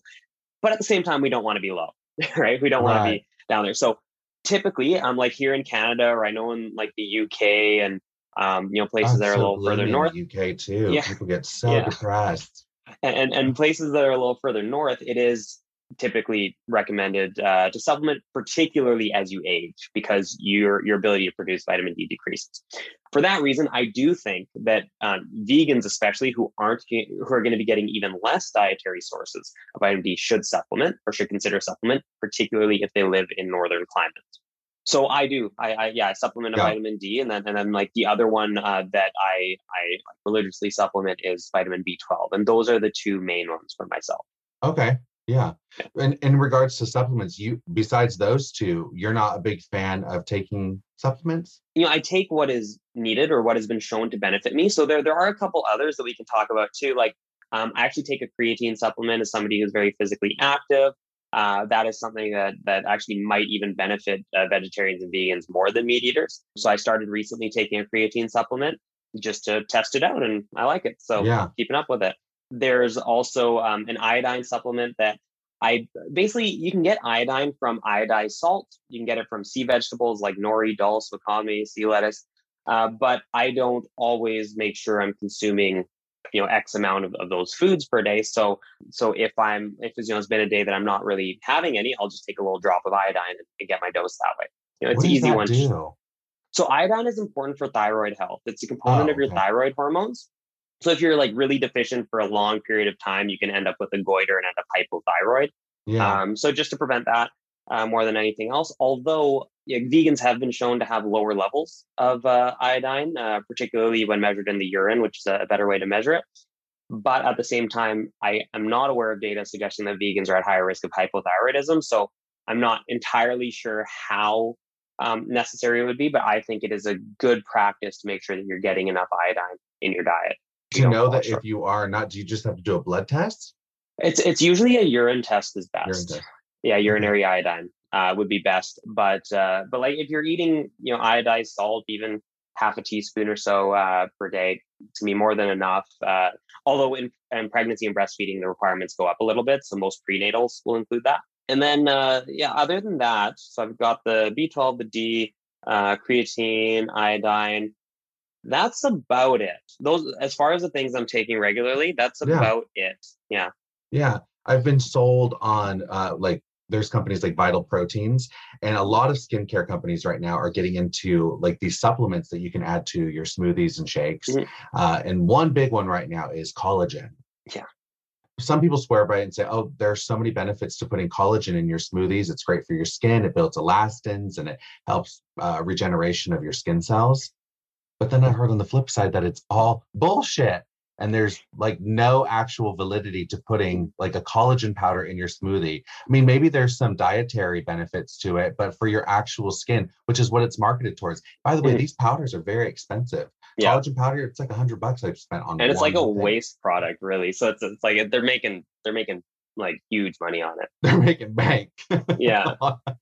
But at the same time, we don't want to be low, *laughs* right? We don't want to be down there. So typically, I'm um, like here in Canada, or I know in like the UK and um, you know places I'm that are a little further north, UK too. Yeah. People get so Yeah. depressed. and and places that are a little further north, it is typically recommended uh, to supplement, particularly as you age, because your your ability to produce vitamin D decreases. For that reason, I do think that um, vegans, especially who aren't who are going to be getting even less dietary sources of vitamin D, should supplement or should consider supplement, particularly if they live in northern climates. So I do. I, I yeah, I supplement a yeah. vitamin D, and then and then like the other one uh, that I I religiously supplement is vitamin B12, and those are the two main ones for myself. Okay. Yeah. And in regards to supplements, you besides those two, you're not a big fan of taking supplements? You know, I take what is needed or what has been shown to benefit me. So there there are a couple others that we can talk about too. Like um, I actually take a creatine supplement as somebody who's very physically active. Uh, that is something that that actually might even benefit uh, vegetarians and vegans more than meat eaters. So I started recently taking a creatine supplement just to test it out, and I like it. So yeah. keeping up with it. There's also um, an iodine supplement that I basically you can get iodine from iodized salt. You can get it from sea vegetables like nori, dulse, wakame, sea lettuce. Uh, but I don't always make sure I'm consuming you know x amount of, of those foods per day so so if i'm if you know it's been a day that i'm not really having any i'll just take a little drop of iodine and, get my dose that way you know it's what easy one do? so iodine is important for thyroid health it's a component oh, of your okay. thyroid hormones so if you're like really deficient for a long period of time, you can end up with a goiter and end up hypothyroid. Yeah. Um, so just to prevent that uh, more than anything else, although yeah, vegans have been shown to have lower levels of uh, iodine, uh, particularly when measured in the urine, which is a better way to measure it. But at the same time, I am not aware of data suggesting that vegans are at higher risk of hypothyroidism. So I'm not entirely sure how um, necessary it would be, but I think it is a good practice to make sure that you're getting enough iodine in your diet do you know that if you are not, do you just have to do a blood test? It's it's usually a urine test is best. Test. Yeah, urinary iodine uh, would be best. But uh, but like if you're eating, you know, iodized salt, even half a teaspoon or so uh, per day, to me more than enough. Uh, although in, in pregnancy and breastfeeding, the requirements go up a little bit, so most prenatals will include that. And then uh, yeah, other than that, so I've got the B12, the D, uh, creatine, iodine that's about it. Those, as far as the things I'm taking regularly, that's about yeah. it. Yeah. Yeah. I've been sold on uh, like there's companies like Vital Proteins, and a lot of skincare companies right now are getting into like these supplements that you can add to your smoothies and shakes. Mm-hmm. Uh, and one big one right now is collagen. Yeah. Some people swear by it and say, oh, there's so many benefits to putting collagen in your smoothies. It's great for your skin. It builds elastins and it helps uh, regeneration of your skin cells. But then I heard on the flip side that it's all bullshit. And there's like no actual validity to putting like a collagen powder in your smoothie. I mean, maybe there's some dietary benefits to it, but for your actual skin, which is what it's marketed towards. By the way, mm. these powders are very expensive. Yeah. Collagen powder, it's like a hundred bucks I've spent on. And it's like a thing. waste product, really. So it's it's like they're making they're making like huge money on it. *laughs* They're making bank. Yeah.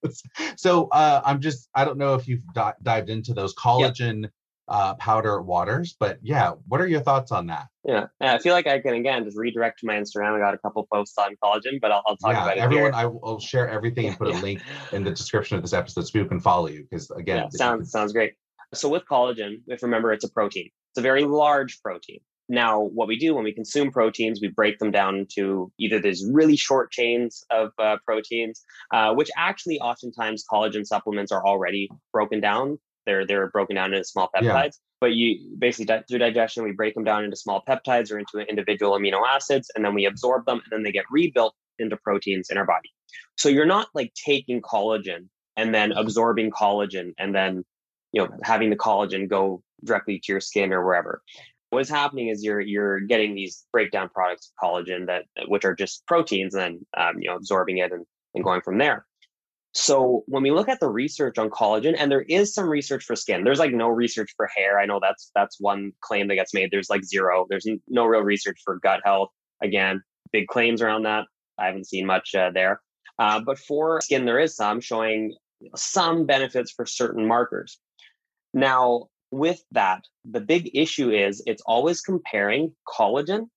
*laughs* so uh, I'm just I don't know if you've di- dived into those collagen yep uh, powder waters. But yeah, what are your thoughts on that? Yeah, I feel like I can again just redirect to my Instagram. I got a couple posts on collagen, but I'll, I'll talk yeah, about it. Everyone, here. I will share everything and *laughs* put yeah. a link in the description of this episode so people can follow you. Because again, yeah, sounds can... sounds great. So with collagen, if remember, it's a protein. It's a very large protein. Now, what we do when we consume proteins, we break them down into either these really short chains of uh, proteins, uh, which actually oftentimes collagen supplements are already broken down they're they're broken down into small peptides. Yeah. But you basically through digestion, we break them down into small peptides or into individual amino acids, and then we absorb them, and then they get rebuilt into proteins in our body. So you're not like taking collagen and then absorbing collagen and then you know having the collagen go directly to your skin or wherever. What's happening is you're you're getting these breakdown products of collagen that which are just proteins and then um, you know absorbing it and, and going from there. So when we look at the research on collagen, and there is some research for skin, there's like no research for hair. I know that's that's one claim that gets made. There's like zero. There's no real research for gut health. Again, big claims around that. I haven't seen much uh, there. Uh, but for skin, there is some showing some benefits for certain markers. Now, with that, the big issue is it's always comparing collagen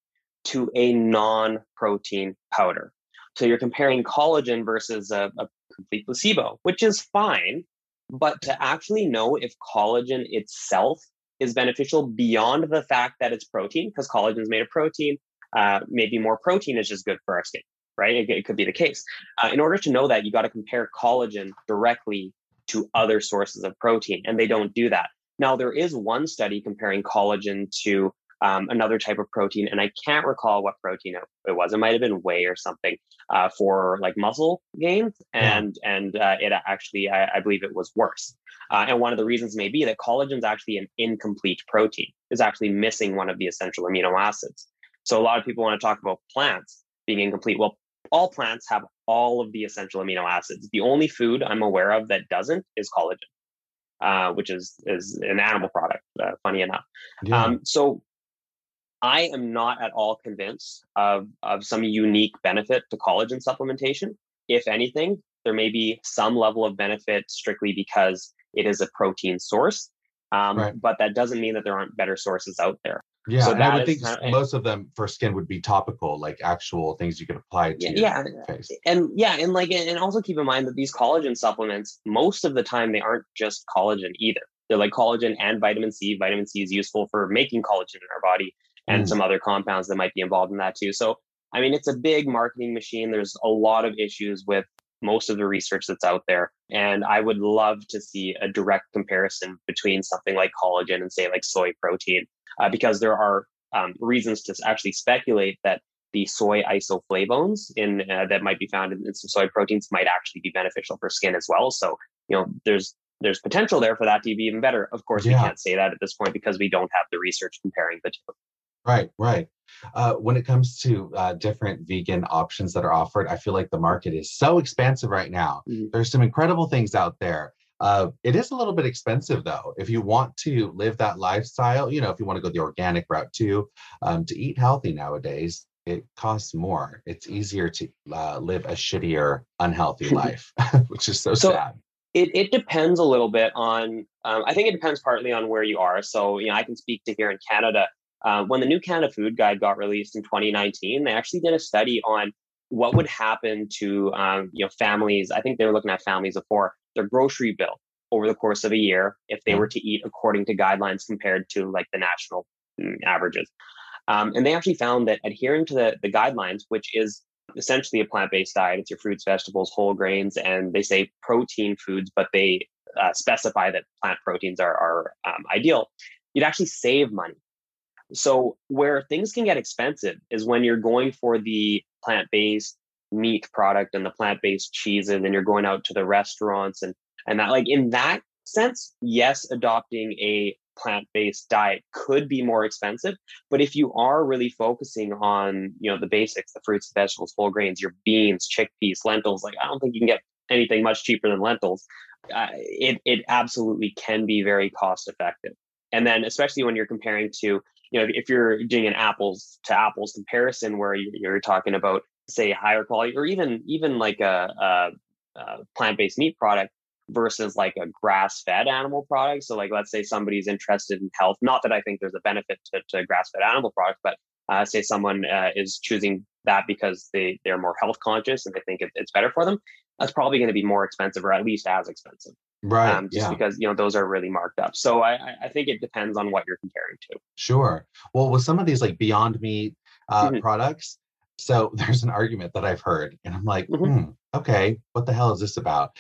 to a non protein powder. So you're comparing collagen versus a, a complete placebo, which is fine. But to actually know if collagen itself is beneficial beyond the fact that it's protein, because collagen is made of protein, uh, maybe more protein is just good for our skin. right? It, it could be the case. Uh, in order to know that, you got to compare collagen directly to other sources of protein, and they don't do that. Now, there is one study comparing collagen to um, another type of protein, and I can't recall what protein it, it was. It might have been whey or something uh, for like muscle gains, and yeah. and uh, it actually, I, I, believe, it was worse. Uh, and one of the reasons may be that collagen is actually an incomplete protein, is actually missing one of the essential amino acids. So a lot of people want to talk about plants being incomplete. Well, all plants have all of the essential amino acids. The only food I'm aware of that doesn't is collagen. Uh, which is is an animal product. Uh, funny enough, yeah. um, so I am not at all convinced of, of some unique benefit to collagen supplementation. If anything, there may be some level of benefit strictly because it is a protein source. Um, right. But that doesn't mean that there aren't better sources out there. Yeah, so I would think kind of, most of them for skin would be topical, like actual things you could apply to yeah, yeah. face. And yeah, and like and also keep in mind that these collagen supplements, most of the time they aren't just collagen either. They're like collagen and vitamin C. Vitamin C is useful for making collagen in our body and mm. some other compounds that might be involved in that too. So, I mean, it's a big marketing machine. There's a lot of issues with most of the research that's out there. And I would love to see a direct comparison between something like collagen and, say, like soy protein, uh, because there are um, reasons to actually speculate that the soy isoflavones in uh, that might be found in, in, some soy proteins might actually be beneficial for skin as well. So, you know, there's there's potential there for that to be even better. Of course, yeah. we can't say that at this point because we don't have the research comparing the two. Right, right. Uh, when it comes to uh, different vegan options that are offered, I feel like the market is so expansive right now. Mm-hmm. There's some incredible things out there. Uh, it is a little bit expensive though. If you want to live that lifestyle, you know, if you want to go the organic route too, um, to eat healthy nowadays, it costs more. It's easier to uh, live a shittier, unhealthy *laughs* life, *laughs* which is so, so sad. It, it depends a little bit on, um, I think it depends partly on where you are. So, you know, I can speak to here in Canada. Uh, when the new Canada Food Guide got released in 2019, they actually did a study on what would happen to um, you know families. I think they were looking at families of four, their grocery bill over the course of a year if they were to eat according to guidelines compared to like the national mm, averages. Um, and they actually found that adhering to the, the guidelines, which is essentially a plant-based diet, it's your fruits, vegetables, whole grains, and they say protein foods, but they uh, specify that plant proteins are, are um, ideal. You'd actually save money so where things can get expensive is when you're going for the plant-based meat product and the plant-based cheese and then you're going out to the restaurants and and that like in that sense, yes, adopting a plant-based diet could be more expensive but if you are really focusing on you know the basics the fruits vegetables whole grains your beans chickpeas lentils like i don't think you can get anything much cheaper than lentils uh, it, it absolutely can be very cost effective and then especially when you're comparing to you know, if you're doing an apples to apples comparison where you're talking about, say, higher quality or even even like a, a, a plant-based meat product versus like a grass-fed animal product. So, like, let's say somebody's interested in health. Not that I think there's a benefit to, to grass-fed animal product, but uh, say someone uh, is choosing that because they they're more health conscious and they think it, it's better for them. That's probably going to be more expensive, or at least as expensive right um, just yeah. because you know those are really marked up so I, I think it depends on what you're comparing to sure well with some of these like beyond meat uh, mm-hmm. products so *laughs* there's an argument that i've heard and i'm like mm-hmm. hmm, okay what the hell is this about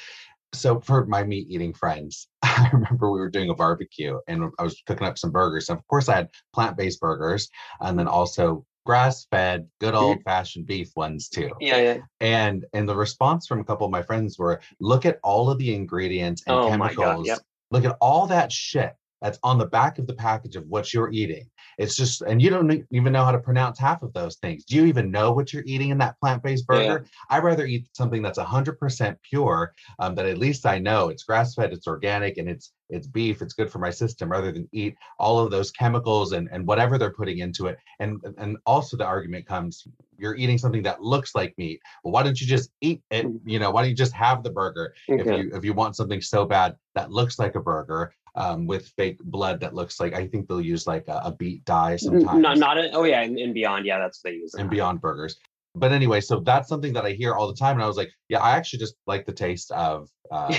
so for my meat eating friends *laughs* i remember we were doing a barbecue and i was cooking up some burgers and of course i had plant-based burgers and then also grass fed, good mm-hmm. old fashioned beef ones too. Yeah, yeah. And and the response from a couple of my friends were, look at all of the ingredients and oh chemicals. Yep. Look at all that shit that's on the back of the package of what you're eating. It's just, and you don't even know how to pronounce half of those things. Do you even know what you're eating in that plant based burger? Yeah. I'd rather eat something that's 100% pure, um, that at least I know it's grass fed, it's organic, and it's it's beef, it's good for my system, rather than eat all of those chemicals and, and whatever they're putting into it. And and also the argument comes, you're eating something that looks like meat. Well, why don't you just eat it? Mm. You know, why don't you just have the burger okay. if you if you want something so bad that looks like a burger? Um, with fake blood that looks like I think they'll use like a, a beet dye sometimes. Not not a, oh yeah, and, beyond yeah, that's what they use. And beyond burgers. But anyway, so that's something that I hear all the time, and I was like, yeah, I actually just like the taste of. Uh,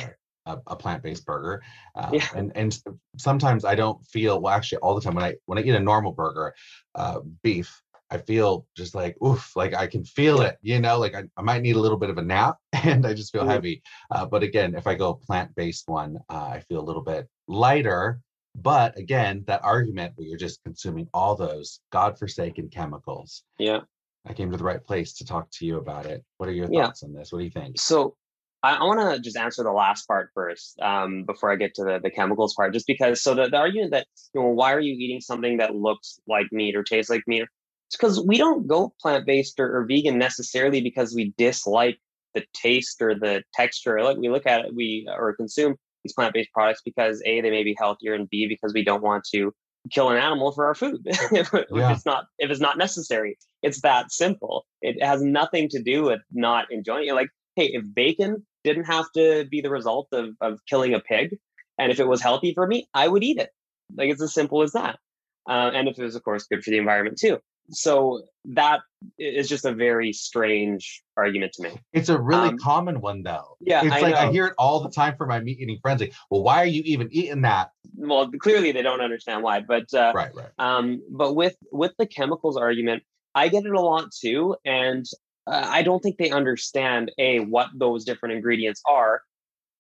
a, a, plant-based burger uh, yeah. and and sometimes i don't feel well actually all the time when i when i eat a normal burger uh, beef I feel just like oof, like I can feel it, you know, like I, I might need a little bit of a nap *laughs* and I just feel Mhm. heavy. Uh, but again, if I go plant-based one, uh, I feel a little bit lighter. But again, that argument where you're just consuming all those godforsaken chemicals. Yeah. I came to the right place to talk to you about it. What are your Yeah. thoughts on this? What do you think? So I, I want to just answer the last part first um, before I get to the, the chemicals part, just because. So the, the argument that you know why are you eating something that looks like meat or tastes like meat? It's because we don't go plant based or, or vegan necessarily because we dislike the taste or the texture. Like we look at it, we or consume these plant based products because a they may be healthier and b because we don't want to kill an animal for our food *laughs* if Yeah. it's not if it's not necessary. It's that simple. It has nothing to do with not enjoying it. Like hey, if bacon didn't have to be the result of, of killing a pig, and if it was healthy for me, I would eat it. Like it's as simple as that. Uh, and if it was, of course, good for the environment too. So that is just a very strange argument to me. It's a really Um, common one though. yeah, It's I like I hear it all the time from my meat eating friends. Like, well, why are you even eating that? Well, clearly they don't understand why, but uh, Right, right. Um, but with with the chemicals argument, I get it a lot too, and uh, I don't think they understand a what those different ingredients are,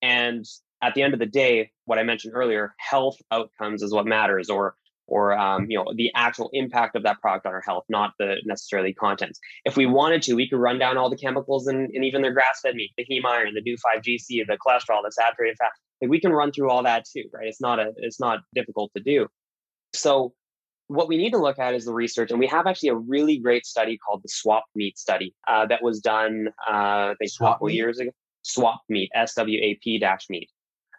and at the end of the day, what I mentioned earlier, health outcomes is what matters, or or um, you know the actual impact of that product on our health, not the necessarily contents. If we wanted to, we could run down all the chemicals and, and even their grass-fed meat, the heme iron, the Neu5Gc, the cholesterol, the saturated fat. Like we can run through all that too, right? It's not a it's not difficult to do. So what we need to look at is the research, and we have actually a really great study called the Swap Meat Study uh, that was done, uh, I think, a couple meat? years ago. Swap Meat, S W A P dash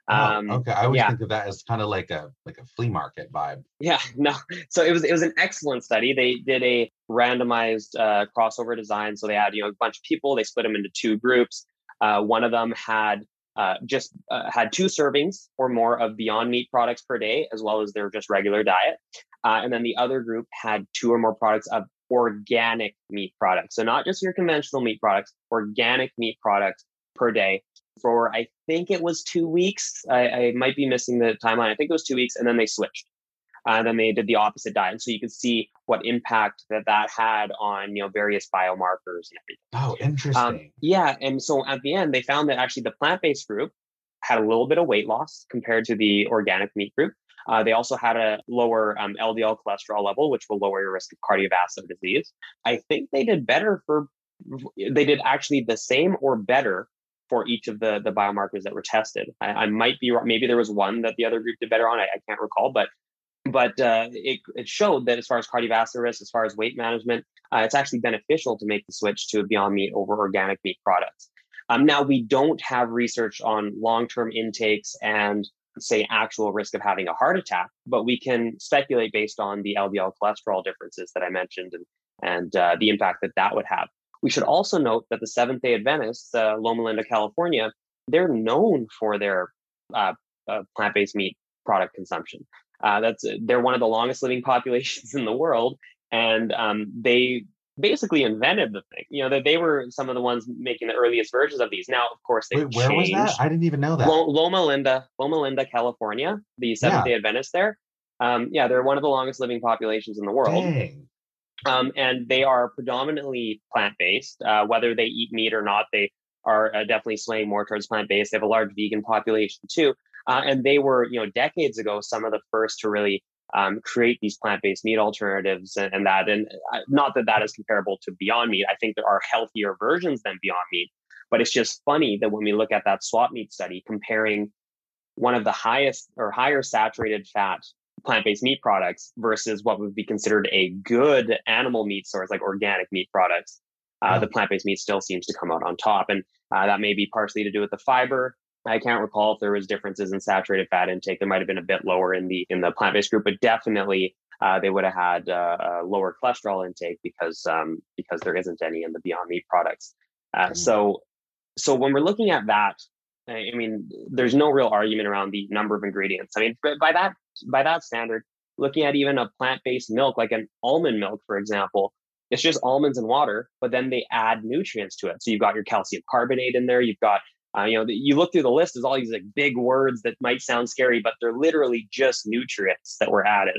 Oh, Um, okay. I always yeah. think of that as kind of like a like a flea market vibe. Yeah, *laughs* no. So it was it was an excellent study. They did a randomized uh, crossover design. So they had you know a bunch of people. They split them into two groups. Uh, one of them had uh, just uh, had two servings or more of Beyond Meat products per day, as well as their just regular diet. Uh, and then the other group had two or more products of organic meat products. So not just your conventional meat products, organic meat products per day for I think it was two weeks. I, I might be missing the timeline. I think it was two weeks, and then they switched. Uh, and then they did the opposite diet, and so you could see what impact that that had on you know various biomarkers and everything. Oh, Um, interesting. yeah, and so at the end, they found that actually the plant-based group had a little bit of weight loss compared to the organic meat group. Uh, they also had a lower um, LDL cholesterol level, which will lower your risk of cardiovascular disease. I think they did better for, they did actually the same or better for each of the the biomarkers that were tested. I, I might be wrong. Maybe there was one that the other group did better on. I, I can't recall, but but uh, it it showed that as far as cardiovascular risk, as far as weight management, uh, it's actually beneficial to make the switch to Beyond Meat over organic meat products. Um, now we don't have research on long term intakes and say actual risk of having a heart attack, but we can speculate based on the LDL cholesterol differences that I mentioned and and uh, the impact that that would have. We should also note that the Seventh Day Adventists, uh, Loma Linda, California, they're known for their uh, uh, plant-based meat product consumption. Uh, that's they're one of the longest living *laughs* populations in the world, and um, they basically invented the thing. You know that they were some of the ones making the earliest versions of these. Now, of course, they Wait, where was that? I didn't even know that. Lo- Loma Linda, Loma Linda, California, the Seventh Day Adventists there. Um, yeah, they're one of the longest living populations in the world. Dang. Um, and they are predominantly plant based. Uh, whether they eat meat or not, they are uh, definitely swaying more towards plant based. They have a large vegan population too. Uh, and they were, you know, decades ago, some of the first to really um, create these plant based meat alternatives and, and that. And uh, not that that is comparable to Beyond Meat. I think there are healthier versions than Beyond Meat. But it's just funny that when we look at that swap meat study comparing one of the highest or higher saturated fat plant-based meat products versus what would be considered a good animal meat source like organic meat products uh, the plant-based meat still seems to come out on top. And uh, that may be partially to do with the fiber. I can't recall if there was differences in saturated fat intake. There might have been a bit lower in the in the plant-based group but definitely uh, they would have had uh, a lower cholesterol intake because um, because there isn't any in the beyond meat products. Uh, Mm. so so when we're looking at that I mean, there's no real argument around the number of ingredients. I mean, by- that by that standard, looking at even a plant-based milk like an almond milk, for example, it's just almonds and water, but then they add nutrients to it. So you've got your calcium carbonate in there. You've got, uh, you know, the, you look through the list. There's all these like big words that might sound scary, but they're literally just nutrients that were added.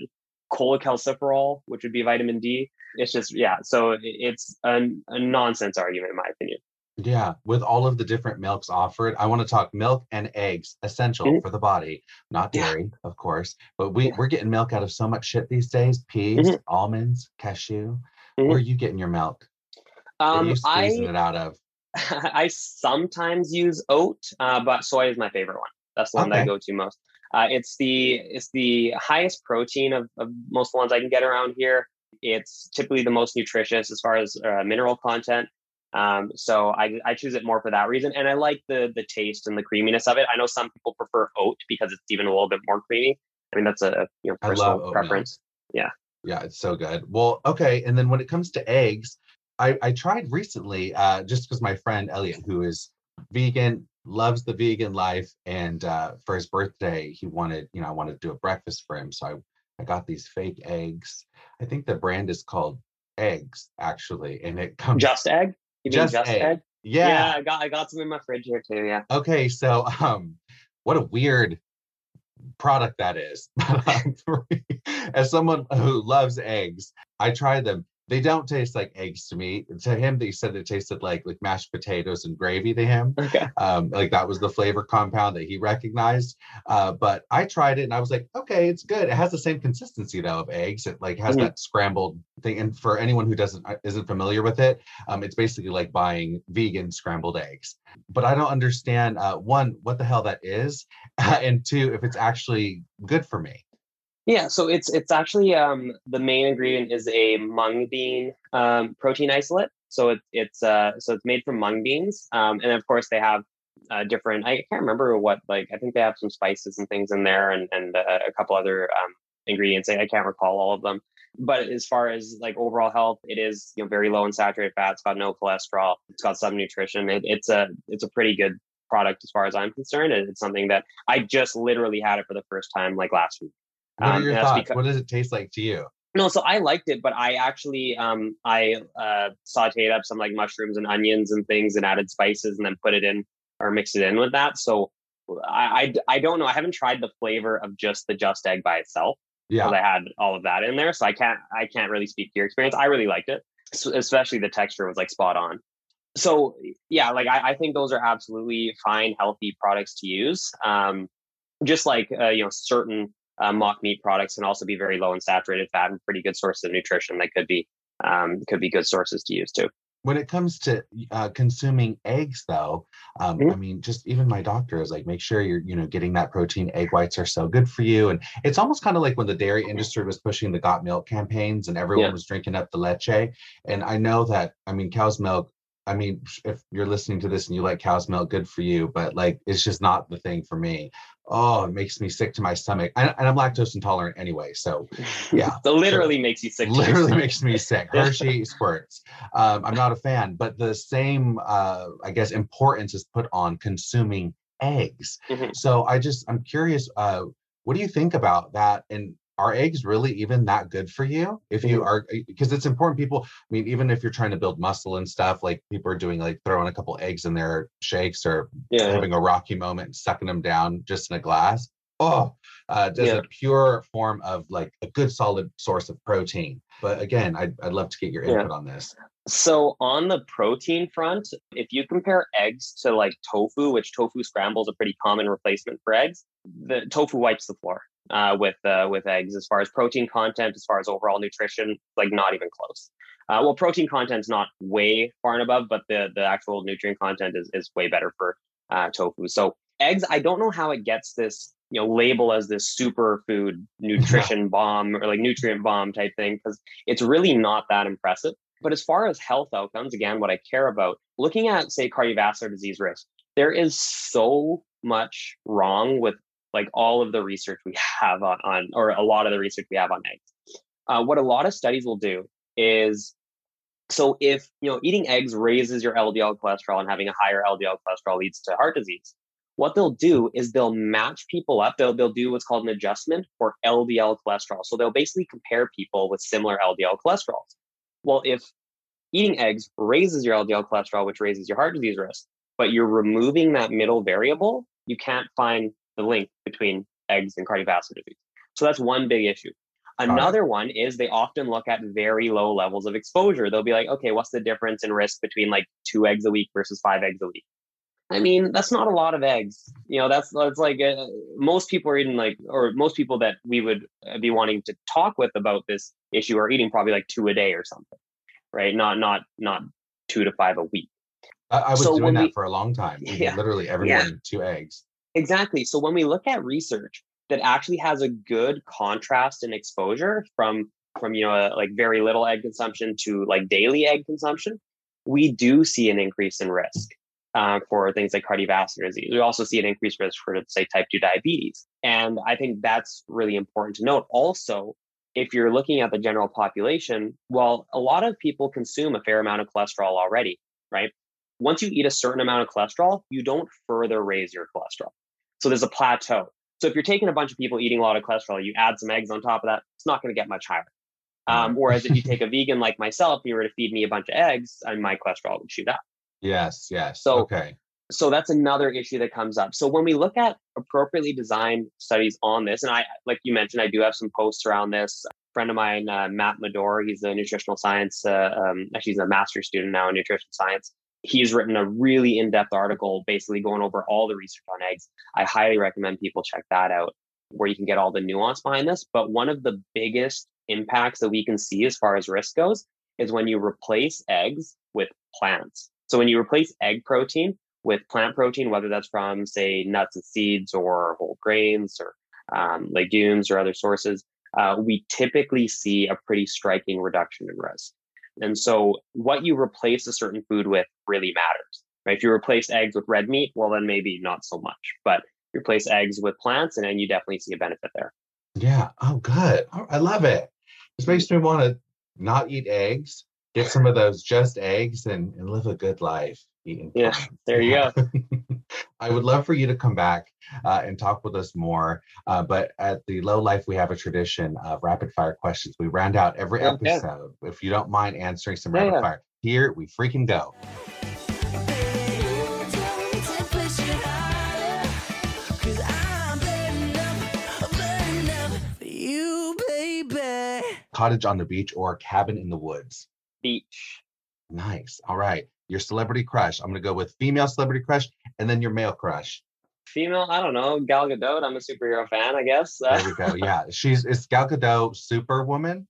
Cholecalciferol, which would be vitamin D. it's just yeah. So it's a nonsense argument in my opinion. Yeah, with all of the different milks offered, I want to talk milk and eggs, essential Mhm. for the body, not Yeah. dairy, of course. But we we're getting milk out of so much shit these days: peas, Mhm. almonds, cashew. Mhm. Where are you getting your milk? Um, you squeezing I it out of? *laughs* I sometimes use oat, uh, but soy is my favorite one. That's the one that I go to most. Uh, it's the it's the highest protein of, of most ones I can get around here. It's typically the most nutritious as far as uh, mineral content. Um, so I, I choose it more for that reason, and I like the the taste and the creaminess of it. I know some people prefer oat because it's even a little bit more creamy. I mean that's a you know personal oat milk. preference. Yeah, Yeah, it's so good. Well, okay. And then when it comes to eggs, I, I tried recently, uh, just because my friend Elliot, who is vegan, loves the vegan life, and uh, for his birthday, he wanted, you know, I wanted to do a breakfast for him. So I, I got these fake eggs. I think the brand is called Eggs, actually, and it comes Just egg? You mean Just just, egg. egg? yeah. I got I got some in my fridge here too. Yeah. Okay, so um, what a weird product that is. *laughs* *laughs* As someone who loves eggs, I tried them. They don't taste like eggs to me. To him, they said it tasted like like mashed potatoes and gravy to him. Okay. Um, like that was the flavor compound that he recognized. Uh, but I tried it and I was like, okay, it's good. It has the same consistency though of eggs. It like has Mhm. that scrambled thing. And for anyone who doesn't uh, isn't familiar with it, um, it's basically like buying vegan scrambled eggs. But I don't understand uh, one what the hell that is, *laughs* and two if it's actually good for me. Yeah, so it's it's actually um, the main ingredient is a mung bean um, protein isolate. So it, it's uh, so it's made from mung beans, um, and of course they have uh, different. I can't remember what like I think they have some spices and things in there, and and uh, a couple other um, ingredients. I, I can't recall all of them. But as far as like overall health, it is you know very low in saturated fat. It's got no cholesterol. It's got some nutrition. It, it's a it's a pretty good product as far as I'm concerned. It's something that I just literally had it for the first time like last week. What are Um, your thoughts? because- what does it taste like to you? No, so I liked it, but I actually um I uh sauteed up some like mushrooms and onions and things and added spices and then put it in or mixed it in with that. So I I, I don't know. I haven't tried the flavor of just the just egg by itself Yeah, I had all of that in there. So I can't I can't really speak to your experience. I really liked it, S- especially the texture was like spot on. So yeah, like I, I think those are absolutely fine, healthy products to use. Um, just like uh, you know certain uh, mock meat products can also be very low in saturated fat and pretty good sources of nutrition that could be um, could be good sources to use too. when it comes to uh, consuming eggs though um, Mhm. i mean just even my doctor is like make sure you're you know getting that protein egg whites are so good for you and it's almost kind of like when the dairy industry was pushing the got milk campaigns and everyone Yeah. was drinking up the leche and i know that i mean cow's milk i mean if you're listening to this and you like cow's milk good for you but like it's just not the thing for me oh it makes me sick to my stomach and, and i'm lactose intolerant anyway so Yeah, *laughs* so literally makes you sick. literally makes me sick. Hershey squirts. Um, I'm not a fan, but the same, uh, I guess, importance is put on consuming eggs. Mhm. So I just, I'm curious. Uh, what do you think about that? And are eggs really even that good for you? If you Mhm. are, because it's important. People, I mean, even if you're trying to build muscle and stuff, like people are doing, like throwing a couple eggs in their shakes or Yeah, having a rocky moment and sucking them down just in a glass. Oh, uh, just Yeah. a pure form of like a good solid source of protein. But again, I'd, I'd love to get your Yeah. input on this. So on the protein front, if you compare eggs to like tofu, which tofu scrambles a pretty common replacement for eggs, the tofu wipes the floor uh, with uh, with eggs as far as protein content, as far as overall nutrition, like not even close. Uh, well, protein content's not way far and above, but the the actual nutrient content is is way better for uh, tofu. So eggs, I don't know how it gets this you know label as this superfood nutrition *laughs* bomb or like nutrient bomb type thing because it's really not that impressive. But as far as health outcomes, again, what I care about, looking at, say, cardiovascular disease risk, there is so much wrong with like all of the research we have on, on or a lot of the research we have on eggs. Uh, what a lot of studies will do is so if you know eating eggs raises your LDL cholesterol and having a higher LDL cholesterol leads to heart disease, what they'll do is they'll match people up. They'll they'll do what's called an adjustment for LDL cholesterol. So they'll basically compare people with similar LDL cholesterols. Well, if eating eggs raises your LDL cholesterol, which raises your heart disease risk, but you're removing that middle variable, you can't find the link between eggs and cardiovascular disease. So that's one big issue. Another one is they often look at very low levels of exposure. They'll be like, okay, what's the difference in risk between like two eggs a week versus five eggs a week? I mean, that's not a lot of eggs. You know, that's that's like uh, most people are eating like, or most people that we would uh, be wanting to talk with about this issue are eating probably like two a day or something, right? Not not not two to five a week. I, I was So doing that we- for a long time. *laughs* Yeah. Literally every Yeah. two eggs. Exactly. So when we look at research that actually has a good contrast in exposure from from you know uh, like very little egg consumption to like daily egg consumption, we do see an increase in risk uh, for things like cardiovascular disease. We also see an increased risk for say type two diabetes, and I think that's really important to note. Also, if you're looking at the general population, well, a lot of people consume a fair amount of cholesterol already, right? Once you eat a certain amount of cholesterol, you don't further raise your cholesterol. So there's a plateau. So if you're taking a bunch of people eating a lot of cholesterol, you add some eggs on top of that, it's not going to get much higher. Um, whereas if you *laughs* take a vegan like myself, you were to feed me a bunch of eggs, and my cholesterol would shoot up. Yes, yes. So- okay. So that's another issue that comes up. So when we look at appropriately designed studies on this, and I, like you mentioned, I do have some posts around this. A friend of mine, uh, Matt Madore, he's a nutritional science, uh, um, actually he's a master's student now in nutrition science. He's written a really in-depth article, basically going over all the research on eggs. I highly recommend people check that out, where you can get all the nuance behind this. But one of the biggest impacts that we can see as far as risk goes is when you replace eggs with plants. So when you replace egg protein with plant protein, whether that's from, say, nuts and seeds or whole grains or um, legumes or other sources, uh, we typically see a pretty striking reduction in risk. And so, what you replace a certain food with really matters. Right? If you replace eggs with red meat, well, then maybe not so much. But replace eggs with plants, and then you definitely see a benefit there. Yeah. Oh, good. Oh, I love it. This makes me want to not eat eggs, get some of those just eggs, and, and live a good life. Yeah, there you go. *laughs* I would love for you to come back uh, and talk with us more. Uh, but at the Low Life, we have a tradition of rapid fire questions. We round out every Okay. episode. If you don't mind answering some Yeah, rapid yeah. fire, here we freaking go. Cottage on the beach or cabin in the woods. Beach. Nice. All right. Your celebrity crush. I'm going to go with female celebrity crush and then your male crush. Female, I don't know. Gal Gadot. I'm a superhero fan, I guess. *laughs* There we go. Yeah. She's, is Gal Gadot Superwoman?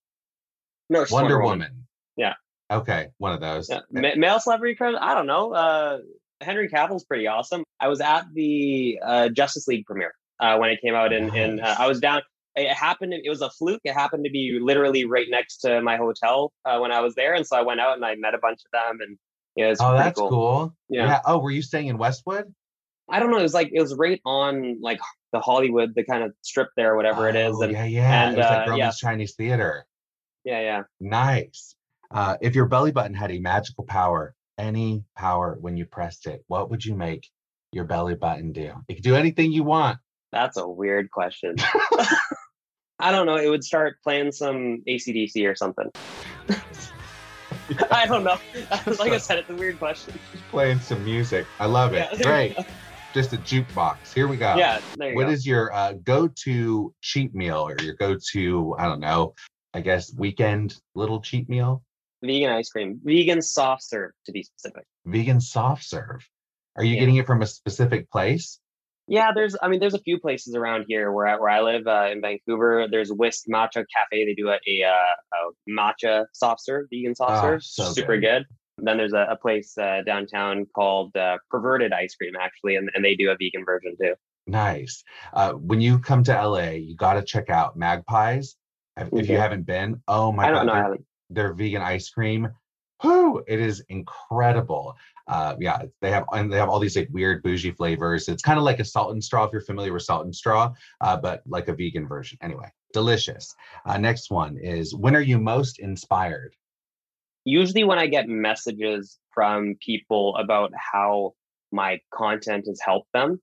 no, she's Wonder Woman. Yeah. Okay. One of those. Yeah. Ma- male celebrity crush? I don't know. Uh, Henry Cavill's pretty awesome. I was at the uh, Justice League premiere uh, when it came out, and and uh, I was down. It happened. It was a fluke. It happened to be literally right next to my hotel uh, when I was there, and so I went out and I met a bunch of them, and yeah, it's Oh, that's cool. Yeah. Oh, were you staying in Westwood? I don't know. It was like it was right on like the Hollywood, the kind of strip there, whatever it is, Oh, and yeah, yeah. and, it was like uh, Grauman's yeah. Chinese Theater. yeah, yeah. Nice. Uh, if your belly button had a magical power, any power when you pressed it, what would you make your belly button do? It could do anything you want. That's a weird question. *laughs* *laughs* I don't know. It would start playing some ACDC or something. *laughs* *laughs* I don't know. *laughs* like I said, it's a weird question. Playing some music. I love it. Yeah, Great. *laughs* Just a jukebox. Here we go. Yeah, there you What go. is your uh, go-to cheat meal or your go-to, I don't know, I guess weekend little cheat meal? Vegan ice cream, vegan soft serve to be specific. Vegan soft serve. Are you Yeah. getting it from a specific place? Yeah, there's. I mean, there's a few places around here where I, where I live uh, in Vancouver. There's Whisk Matcha Cafe. They do a, a, uh, a matcha soft serve, vegan soft Ah, serve, so super good. good. Then there's a, a place uh, downtown called uh, Perverted Ice Cream, actually, and, and they do a vegan version too. Nice. Uh, when you come to LA, you got to check out Magpies. If if you haven't been, oh my I don't God, know. Their, their vegan ice cream. Whoo, it is incredible. Uh, yeah, they have and they have all these like weird bougie flavors. It's kind of like a salt and straw if you're familiar with salt and straw, uh, but like a vegan version. Anyway, delicious. Uh, next one is when are you most inspired? usually when I get messages from people about how my content has helped them,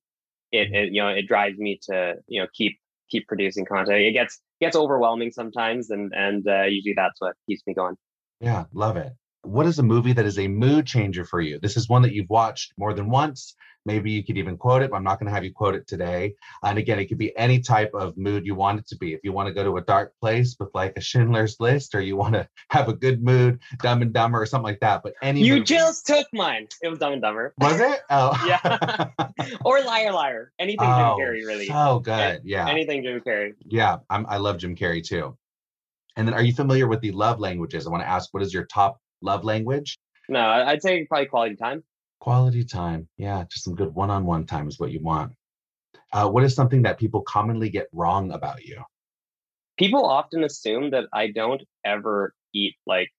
it, it you know it drives me to you know keep keep producing content. It gets gets overwhelming sometimes, and and uh, usually that's what keeps me going. Yeah, love it. What is a movie that is a mood changer for you? This is one that you've watched more than once. Maybe you could even quote it, but I'm not going to have you quote it today. And again, it could be any type of mood you want it to be. If you want to go to a dark place with like a Schindler's List, or you want to *laughs* have a good mood, Dumb and Dumber, or something like that. But any You movie. just took mine. It was Dumb and Dumber. was it? Oh, *laughs* Yeah. *laughs* or Liar Liar. Anything oh, Jim Carrey, really. So good. Yeah. Anything Jim Carrey. Yeah, I'm, I love Jim Carrey too. And then, are you familiar with the love languages? I want to ask, what is your top love language? No, I'd say probably quality time. Quality time. Yeah, just some good one-on-one time is what you want. Uh, what is something that people commonly get wrong about you? People often assume that I don't ever eat like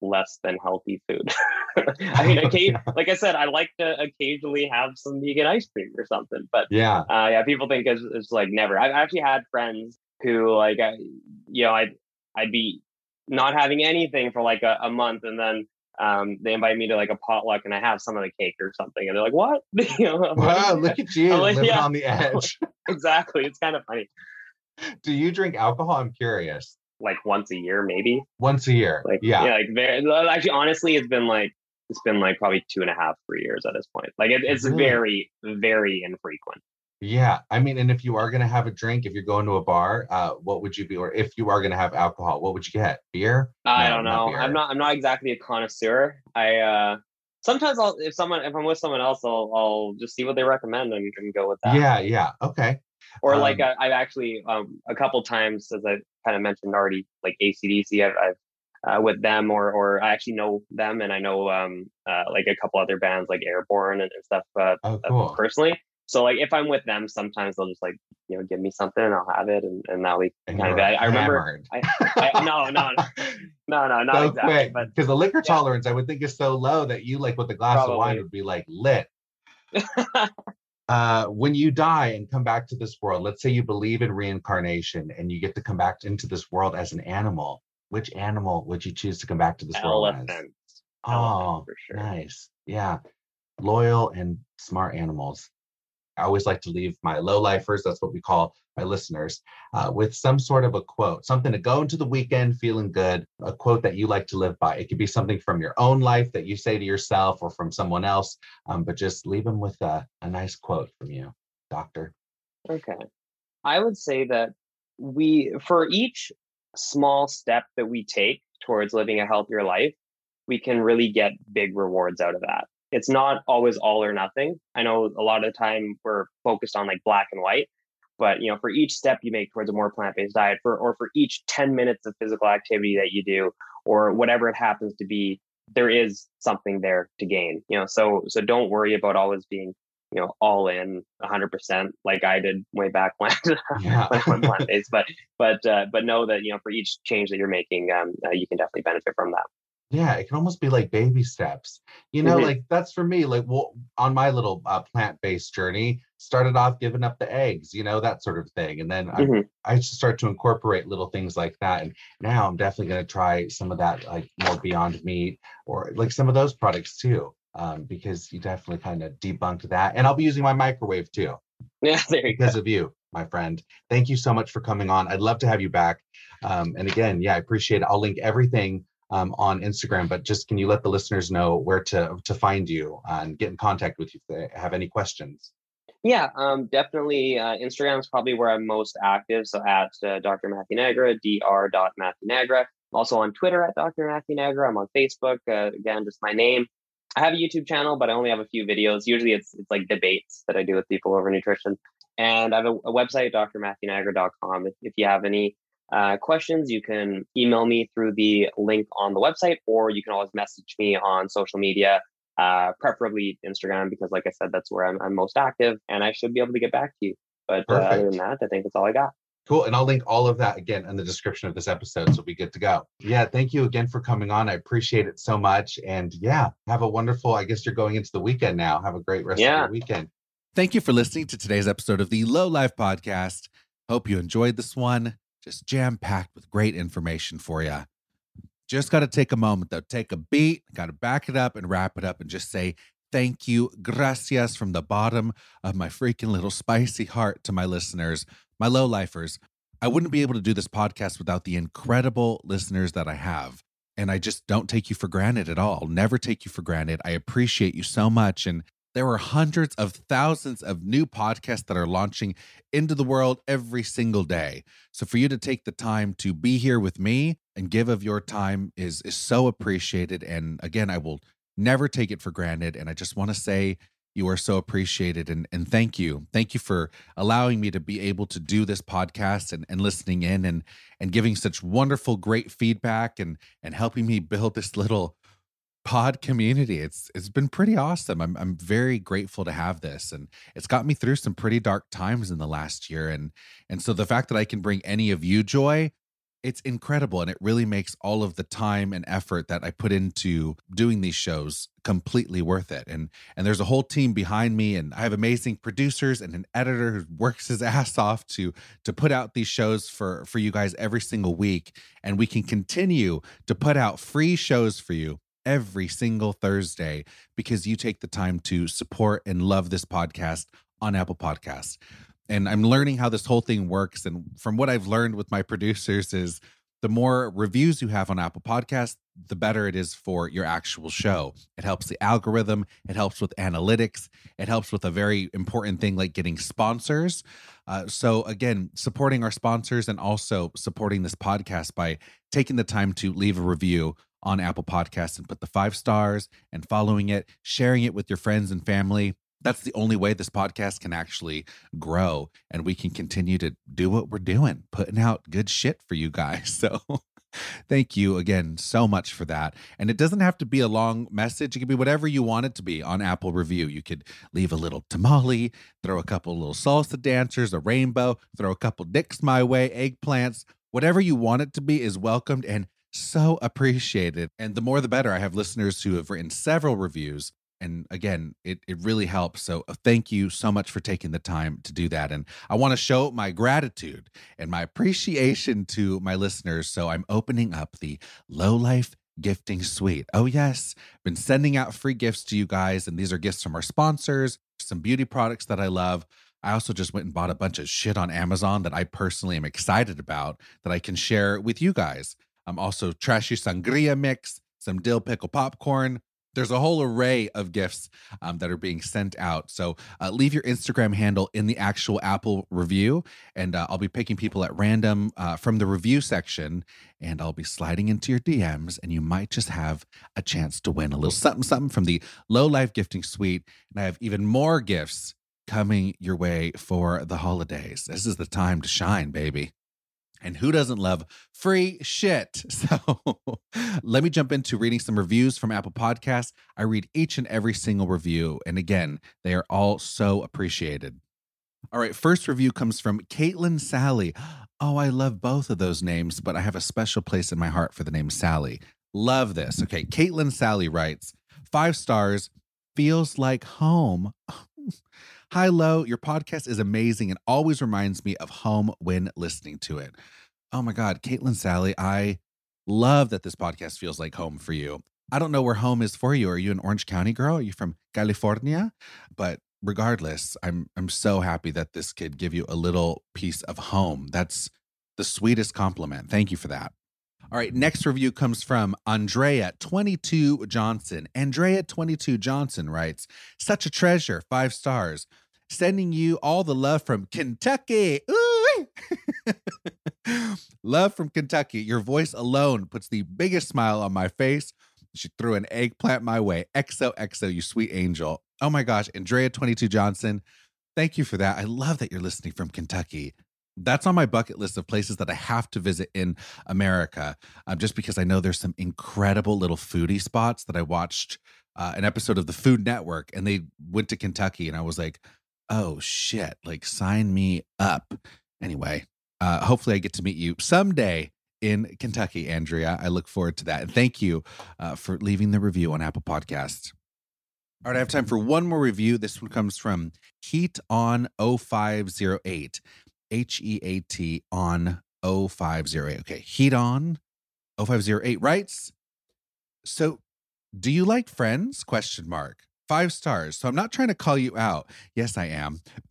less than healthy food. *laughs* I mean, *laughs* Yeah. like I said, I like to occasionally have some vegan ice cream or something, but Yeah. uh, yeah, people think it's, it's like never. I've actually had friends who like, I, you know, I'd I'd be not having anything for like a, a month, and then um, they invite me to like a potluck, and I have some of the cake or something, and they're like, "What?" *laughs* you know, I'm like, Wow, look *laughs* at you like, living yeah. on the edge. *laughs* exactly. It's kind of funny. Do you drink alcohol? I'm curious. Like once a year, maybe. Once a year. Like yeah. like very. Actually, honestly, it's been like it's been like probably two and a half, three years at this point. Like it, it's very, very infrequent. Yeah. I mean, and if you are going to have a drink, if you're going to a bar, uh, what would you be? Or if you are going to have alcohol, what would you get? Beer? I No, don't not know. beer. I'm not. I'm not exactly a connoisseur. I uh sometimes I'll if someone if I'm with someone else, I'll I'll just see what they recommend and, and go with that. Yeah. Yeah. Okay. Or like um, I, I've actually um a couple times as I kind of mentioned already, like ACDC. I've, I've uh, with them or or I actually know them and I know um uh, like a couple other bands like Airborne and, and stuff uh, Oh, uh, cool. personally. So like if I'm with them, sometimes they'll just like you know give me something and I'll have it and and be And kind of. I, I remember. I, I no no *laughs* no no not so exactly quick but because the liquor Yeah. tolerance I would think is so low that you like with a glass of wine Probably. would be like lit. *laughs* uh, when you die and come back to this world, let's say you believe in reincarnation and you get to come back into this world as an animal. Which animal would you choose to come back to this world as? Oh, Elephants for sure. nice. Yeah. Loyal and smart animals. I always like to leave my low lifers, that's what we call my listeners, uh, with some sort of a quote, something to go into the weekend feeling good, a quote that you like to live by. It could be something from your own life that you say to yourself or from someone else, um, but just leave them with a, a nice quote from you, doctor. Okay. I would say that we, for each small step that we take towards living a healthier life, we can really get big rewards out of that. It's not always all or nothing. I know a lot of the time we're focused on like black and white, but you know, for each step you make towards a more plant-based diet, for or for each 10 minutes of physical activity that you do, or whatever it happens to be, there is something there to gain. You know, so so don't worry about always being you know all in 100% like i did way back when *laughs* Yeah. when plant-based but *laughs* but uh, but know that you know for each change that you're making um, uh, you can definitely benefit from that Yeah, it can almost be like baby steps. You know, Mhm. like that's for me. Like, well, on my little uh, plant-based journey, started off giving up the eggs, you know, that sort of thing, and then I, Mhm. I just start to incorporate little things like that. And now I'm definitely going to try some of that, like more Beyond Meat or like some of those products too, um, because you definitely kind of debunked that. And I'll be using my microwave too *laughs* yeah there you go because of you, my friend. Thank you so much for coming on. I'd love to have you back. Um, and again, yeah, I appreciate it. I'll link everything um, on Instagram, but just can you let the listeners know where to to find you and get in contact with you if they have any questions? Yeah, um, definitely. Uh, Instagram is probably where I'm most active. So at uh, Dr. Matthew. Matthew Nagra. Also on Twitter at Dr. Matthew Nagra. I'm on Facebook. Uh, again, just my name. I have a YouTube channel, but I only have a few videos. Usually it's, it's like debates that I do with people over nutrition. And I have a, a website, drmatthewnagra.com. If, if you have any uh, questions, you can email me through the link on the website, or you can always message me on social media uh, preferably Instagram because, like I said, that's where I'm, I'm most active, and I should be able to get back to you. But uh, other than that, I think that's all I got. Cool. And I'll link all of that again in the description of this episode. So we'll be good to go. Yeah. Thank you again for coming on. I appreciate it so much. And yeah, have a wonderful, I guess you're going into the weekend now. Have a great rest of your weekend. Thank you for listening to today's episode of the Low Life Podcast. Hope you enjoyed this one. Just jam packed with great information for you. Just got to take a moment, though. Take a beat, got to back it up and wrap it up and just say thank you, gracias from the bottom of my freaking little spicy heart to my listeners, my low lifers. I wouldn't be able to do this podcast without the incredible listeners that I have. And I just don't take you for granted at all. Never take you for granted. I appreciate you so much. And there are hundreds of thousands of new podcasts that are launching into the world every single day. So for you to take the time to be here with me and give of your time is is so appreciated and again I will never take it for granted and I just want to say you are so appreciated and and thank you. Thank you for allowing me to be able to do this podcast and, and listening in and and giving such wonderful great feedback and and helping me build this little pod community. It's it's been pretty awesome. I'm I'm very grateful to have this and it's got me through some pretty dark times in the last year and and so the fact that I can bring any of you joy it's incredible and it really makes all of the time and effort that I put into doing these shows completely worth it. And and there's a whole team behind me and I have amazing producers and an editor who works his *laughs* ass off to to put out these shows for for you guys every single week and we can continue to put out free shows for you every single Thursday because you take the time to support and love this podcast on Apple Podcasts. And I'm learning how this whole thing works. And from what I've learned with my *laughs* producers is the more reviews you have on Apple Podcasts, the better it is for your actual show. It helps the algorithm, it helps with analytics, it helps with a very important thing like getting sponsors. Uh, so, again, supporting our sponsors and also supporting this podcast by taking the time to leave a review on Apple Podcasts and put the five stars and following it, sharing it with your friends and family. That's the only way this podcast can actually grow and we can continue to do what we're doing, putting out good shit for you guys. *laughs* So, thank you again so much for that. And it doesn't have to be a long message, it can be whatever you want it to be on Apple Review. You could leave a little tamale, throw a couple little salsa dancers, a rainbow, throw a couple dicks my way, eggplants, whatever you want it to be is welcomed. And so appreciated. And the more the better. I have listeners who have written several reviews. And again, it, it really helps. So uh, thank you so much for taking the time to do that. And I want to show my gratitude and my appreciation to my listeners. So I'm opening up the Low Life Gifting Suite. Oh, yes. Been sending out free gifts to you guys. And these are gifts from our sponsors, some beauty products that I love. I also just went and bought a bunch of shit on Amazon that I personally am excited about that I can share with you guys. I'm also trashy sangria mix, some dill pickle popcorn. There's a whole array of gifts um, that are being sent out. So uh, leave your Instagram handle in the actual Apple review, and uh, I'll be picking people at random uh, from the review section, and I'll be sliding into your DMs, and you might just have a chance to win a little something, something from the Low Life Gifting Suite. And I have even more gifts coming your way for the holidays. This is the time to shine, baby. And who doesn't love free shit? *laughs* So let me jump into reading some reviews from Apple Podcasts. I read each and every single review. And again, they are all so appreciated. All right, first review comes from Caitlin Sally. Oh, I love both of those names, but I have a special place in my heart for the name Sally. Love this. Okay, Caitlin Sally writes five stars, feels like home. *laughs* Hi, Low. Your podcast is amazing and always reminds me of home when listening to it. Oh my God, Caitlin Sally, I love that this podcast feels like home for you. I don't know where home is for you. Are you an Orange County girl? Are you from California? But regardless, I'm I'm so happy that this could give you a little piece of home. That's the sweetest compliment. Thank you for that. All right, next review comes from Andrea22 Johnson. Andrea22 Johnson writes, Such a treasure, five stars. Sending you all the love from Kentucky. *laughs* Love from Kentucky. Your voice alone puts the biggest smile on my face. She threw an eggplant my way. XOXO, you sweet angel. Oh my gosh, Andrea22 Johnson. Thank you for that. I love that you're listening from Kentucky that's on my bucket list of places that I have to visit in America, um, just because I know there's some incredible little foodie spots that I watched uh, an episode of the Food Network, and they went to Kentucky, and I was like, oh shit, like sign me up. Anyway, uh, hopefully I get to meet you someday in Kentucky, Andrea. I look forward to that, and thank you uh, for leaving the review on Apple Podcasts. All right, I have time for one more review. This one comes from Heat on 0508. H E A T on 0508. Okay, Heat on 0508 writes, So do you like friends? Question mark. Five stars. So I'm not trying to call you out. Yes, I am. *laughs*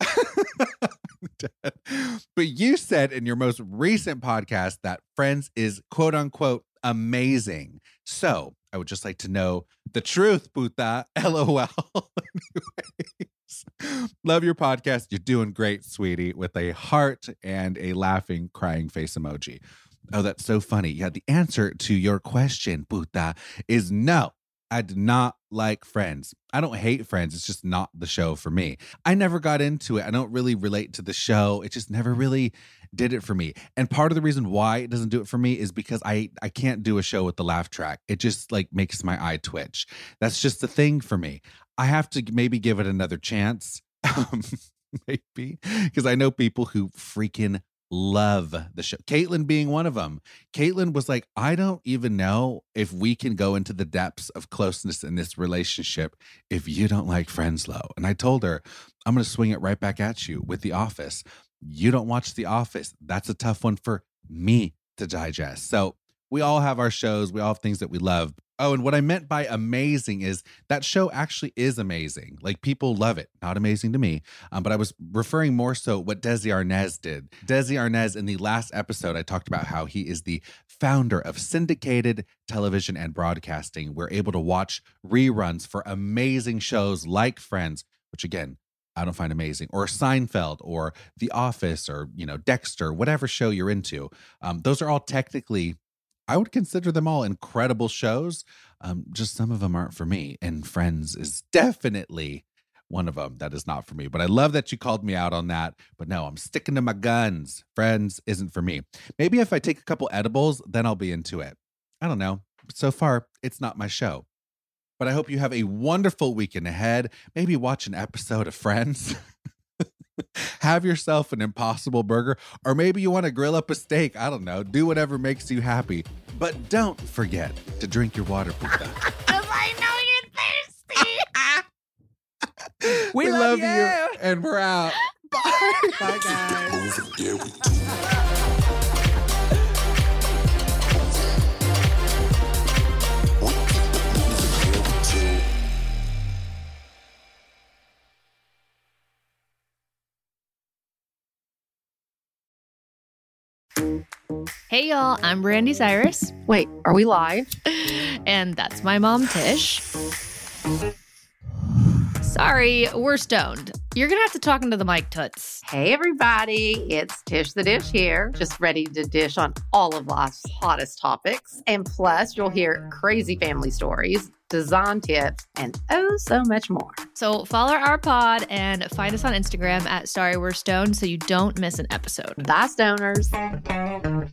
but you said in your most recent podcast that Friends is quote unquote amazing. So I would just like to know the truth, puta. LOL. *laughs* *laughs* Anyways, *laughs* love your podcast. You're doing great, sweetie, with a heart and a laughing, crying face emoji. Oh, that's so funny. Yeah, the answer to your question, puta, is no. I did not like Friends. I don't hate Friends. It's just not the show for me. I never got into it. I don't really relate to the show. It just never really did it for me. And part of the reason why it doesn't do it for me is because I I can't do a show with the laugh track. It just like makes my eye twitch. That's just the thing for me. I have to maybe give it another chance. *laughs* Um, maybe because I know people who freaking love the show. Kaitlyn being one of them. Kaitlyn was like, I don't even know if we can go into the depths of closeness in this relationship if you don't like Friends Low. And I told her, I'm going to swing it right back at you with The Office. You don't watch The Office. That's a tough one for me to digest. So we all have our shows, we all have things that we love. Oh, and what I meant by amazing is that show actually is amazing. Like people love it. Not amazing to me, um, but I was referring more so what Desi Arnaz did. Desi Arnaz in the last episode, I talked about how he is the founder of syndicated television and broadcasting. We're able to watch reruns for amazing shows like Friends, which again I don't find amazing, or Seinfeld, or The Office, or you know Dexter, whatever show you're into. Um, those are all technically I would consider them all incredible shows. Um, just some of them aren't for me. And Friends is definitely one of them that is not for me. But I love that you called me out on that. But no, I'm sticking to my guns. Friends isn't for me. Maybe if I take a couple edibles, then I'll be into it. I don't know. So far, it's not my show. But I hope you have a wonderful weekend ahead. Maybe watch an episode of Friends. *laughs* *laughs* have yourself an impossible burger, or maybe you want to grill up a steak. I don't know. Do whatever makes you happy. But don't forget to drink your water. Because *laughs* I know you're thirsty. *laughs* we, love, you. and we're out. Bye. Bye, guys. Hey y'all, I'm Brandi Cyrus, Wait, are we live? and that's my mom Tish. Sorry, we're stoned. You're gonna have to talk into the mic, Toots. Hey, everybody. It's Tish the Dish here, just ready to dish on all of life's hottest topics. And plus, you'll hear crazy family stories, design tips, and oh, so much more. So follow our pod and find us on Instagram at Sorry We're Stoned so you don't miss an episode. Bye, stoners.